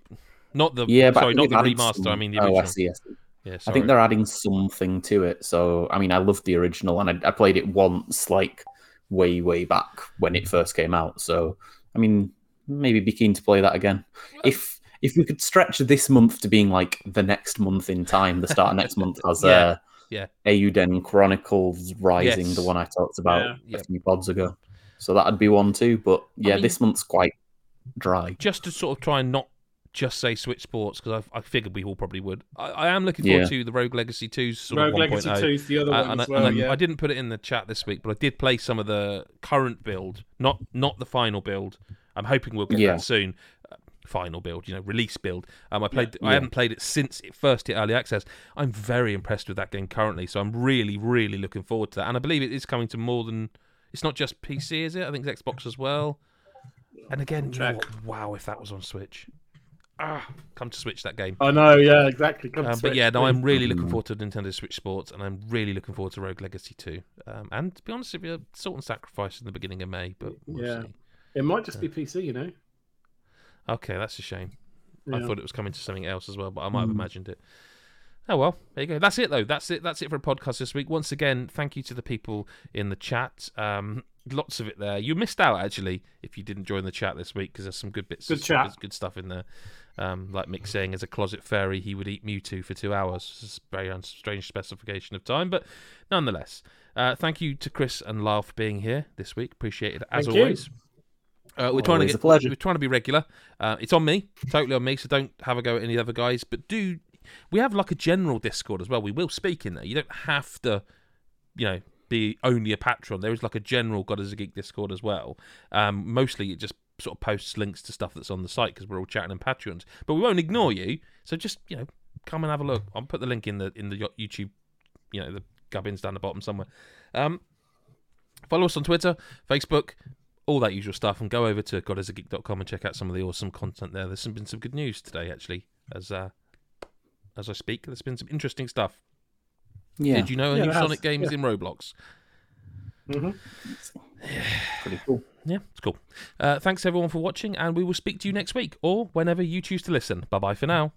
not the Yeah, but sorry, not the they've added remaster. I mean the Oh. I see. I see. Yeah, I think they're adding something to it. So, I mean, I loved the original, and I, I played it once, like way, way back when it first came out. So, I mean, maybe be keen to play that again. If if we could stretch this month to being like the next month in time, the start of next month has Yeah, uh, yeah. Eiyuden Chronicles Rising, Yes. the one I talked about Yeah. Yeah. a few pods ago. So that'd be one too. But yeah, mean- this month's quite dry. just to sort of try and not just say Switch Sports because I, I figured we all probably would. I, I am looking forward Yeah. to the Rogue Legacy 2's sort Rogue of 1.0. Legacy 2 the other Uh, one and as I, well. and I, yeah. I didn't put it in the chat this week, but I did play some of the current build, not not the final build. I'm hoping we'll get Yeah. that soon. Uh, final build, you know, release build. Um, I played. I Yeah. haven't played it since it first hit early access. I'm very impressed with that game currently, so I'm really, really looking forward to that. And I believe it is coming to more than. It's not just PC, is it? I think it's Xbox as well. And again, you Check. wow, if that was on Switch. Ah, come to Switch that game. I know, yeah, exactly. Come Um, to but Switch, yeah, no, please. I'm really looking Mm. forward to Nintendo Switch Sports, and I'm really looking forward to Rogue Legacy 2. Um, and to be honest with you, Salt and Sacrifice in the beginning of May, but we'll Yeah. see. It might just be PC, you know. Okay, that's a shame. I thought it was coming to something else as well, but I might have Mm. imagined it. Oh well, there you go. That's it though. That's it. That's it for a podcast this week. Once again, thank you to the people in the chat. Um, lots of it there. You missed out actually if you didn't join the chat this week because there's some good bits. Good of, chat. good stuff in there. Um, like Mick saying, as a closet fairy, he would eat Mewtwo for two hours. This is a very strange specification of time, but nonetheless, uh, thank you to Chris and Lyle for being here this week. Appreciate it as Thank you. Uh, we're trying to get a pleasure. we're trying to be regular. Uh, it's on me, totally on me. So don't have a go at any other guys. But do we have like a general Discord as well? We will speak in there. You don't have to, you know, be only a patron. There is like a general God is a Geek Discord as well. Um, mostly it just sort of posts links to stuff that's on the site because we're all chatting in Patreons. But we won't ignore you. So just you know, come and have a look. I'll put the link in the in the YouTube, you know, the gubbins down the bottom somewhere. Um, follow us on Twitter, Facebook, all that usual stuff, and go over to godisageek.com and check out some of the awesome content there. There's been some good news today, actually, as uh, as I speak. There's been some interesting stuff. Yeah, Did you know a Yeah, new there has, Sonic game is yeah. in Roblox? Mm-hmm. pretty cool. Yeah, it's cool. Uh, thanks everyone for watching, and we will speak to you next week or whenever you choose to listen. Bye bye for now.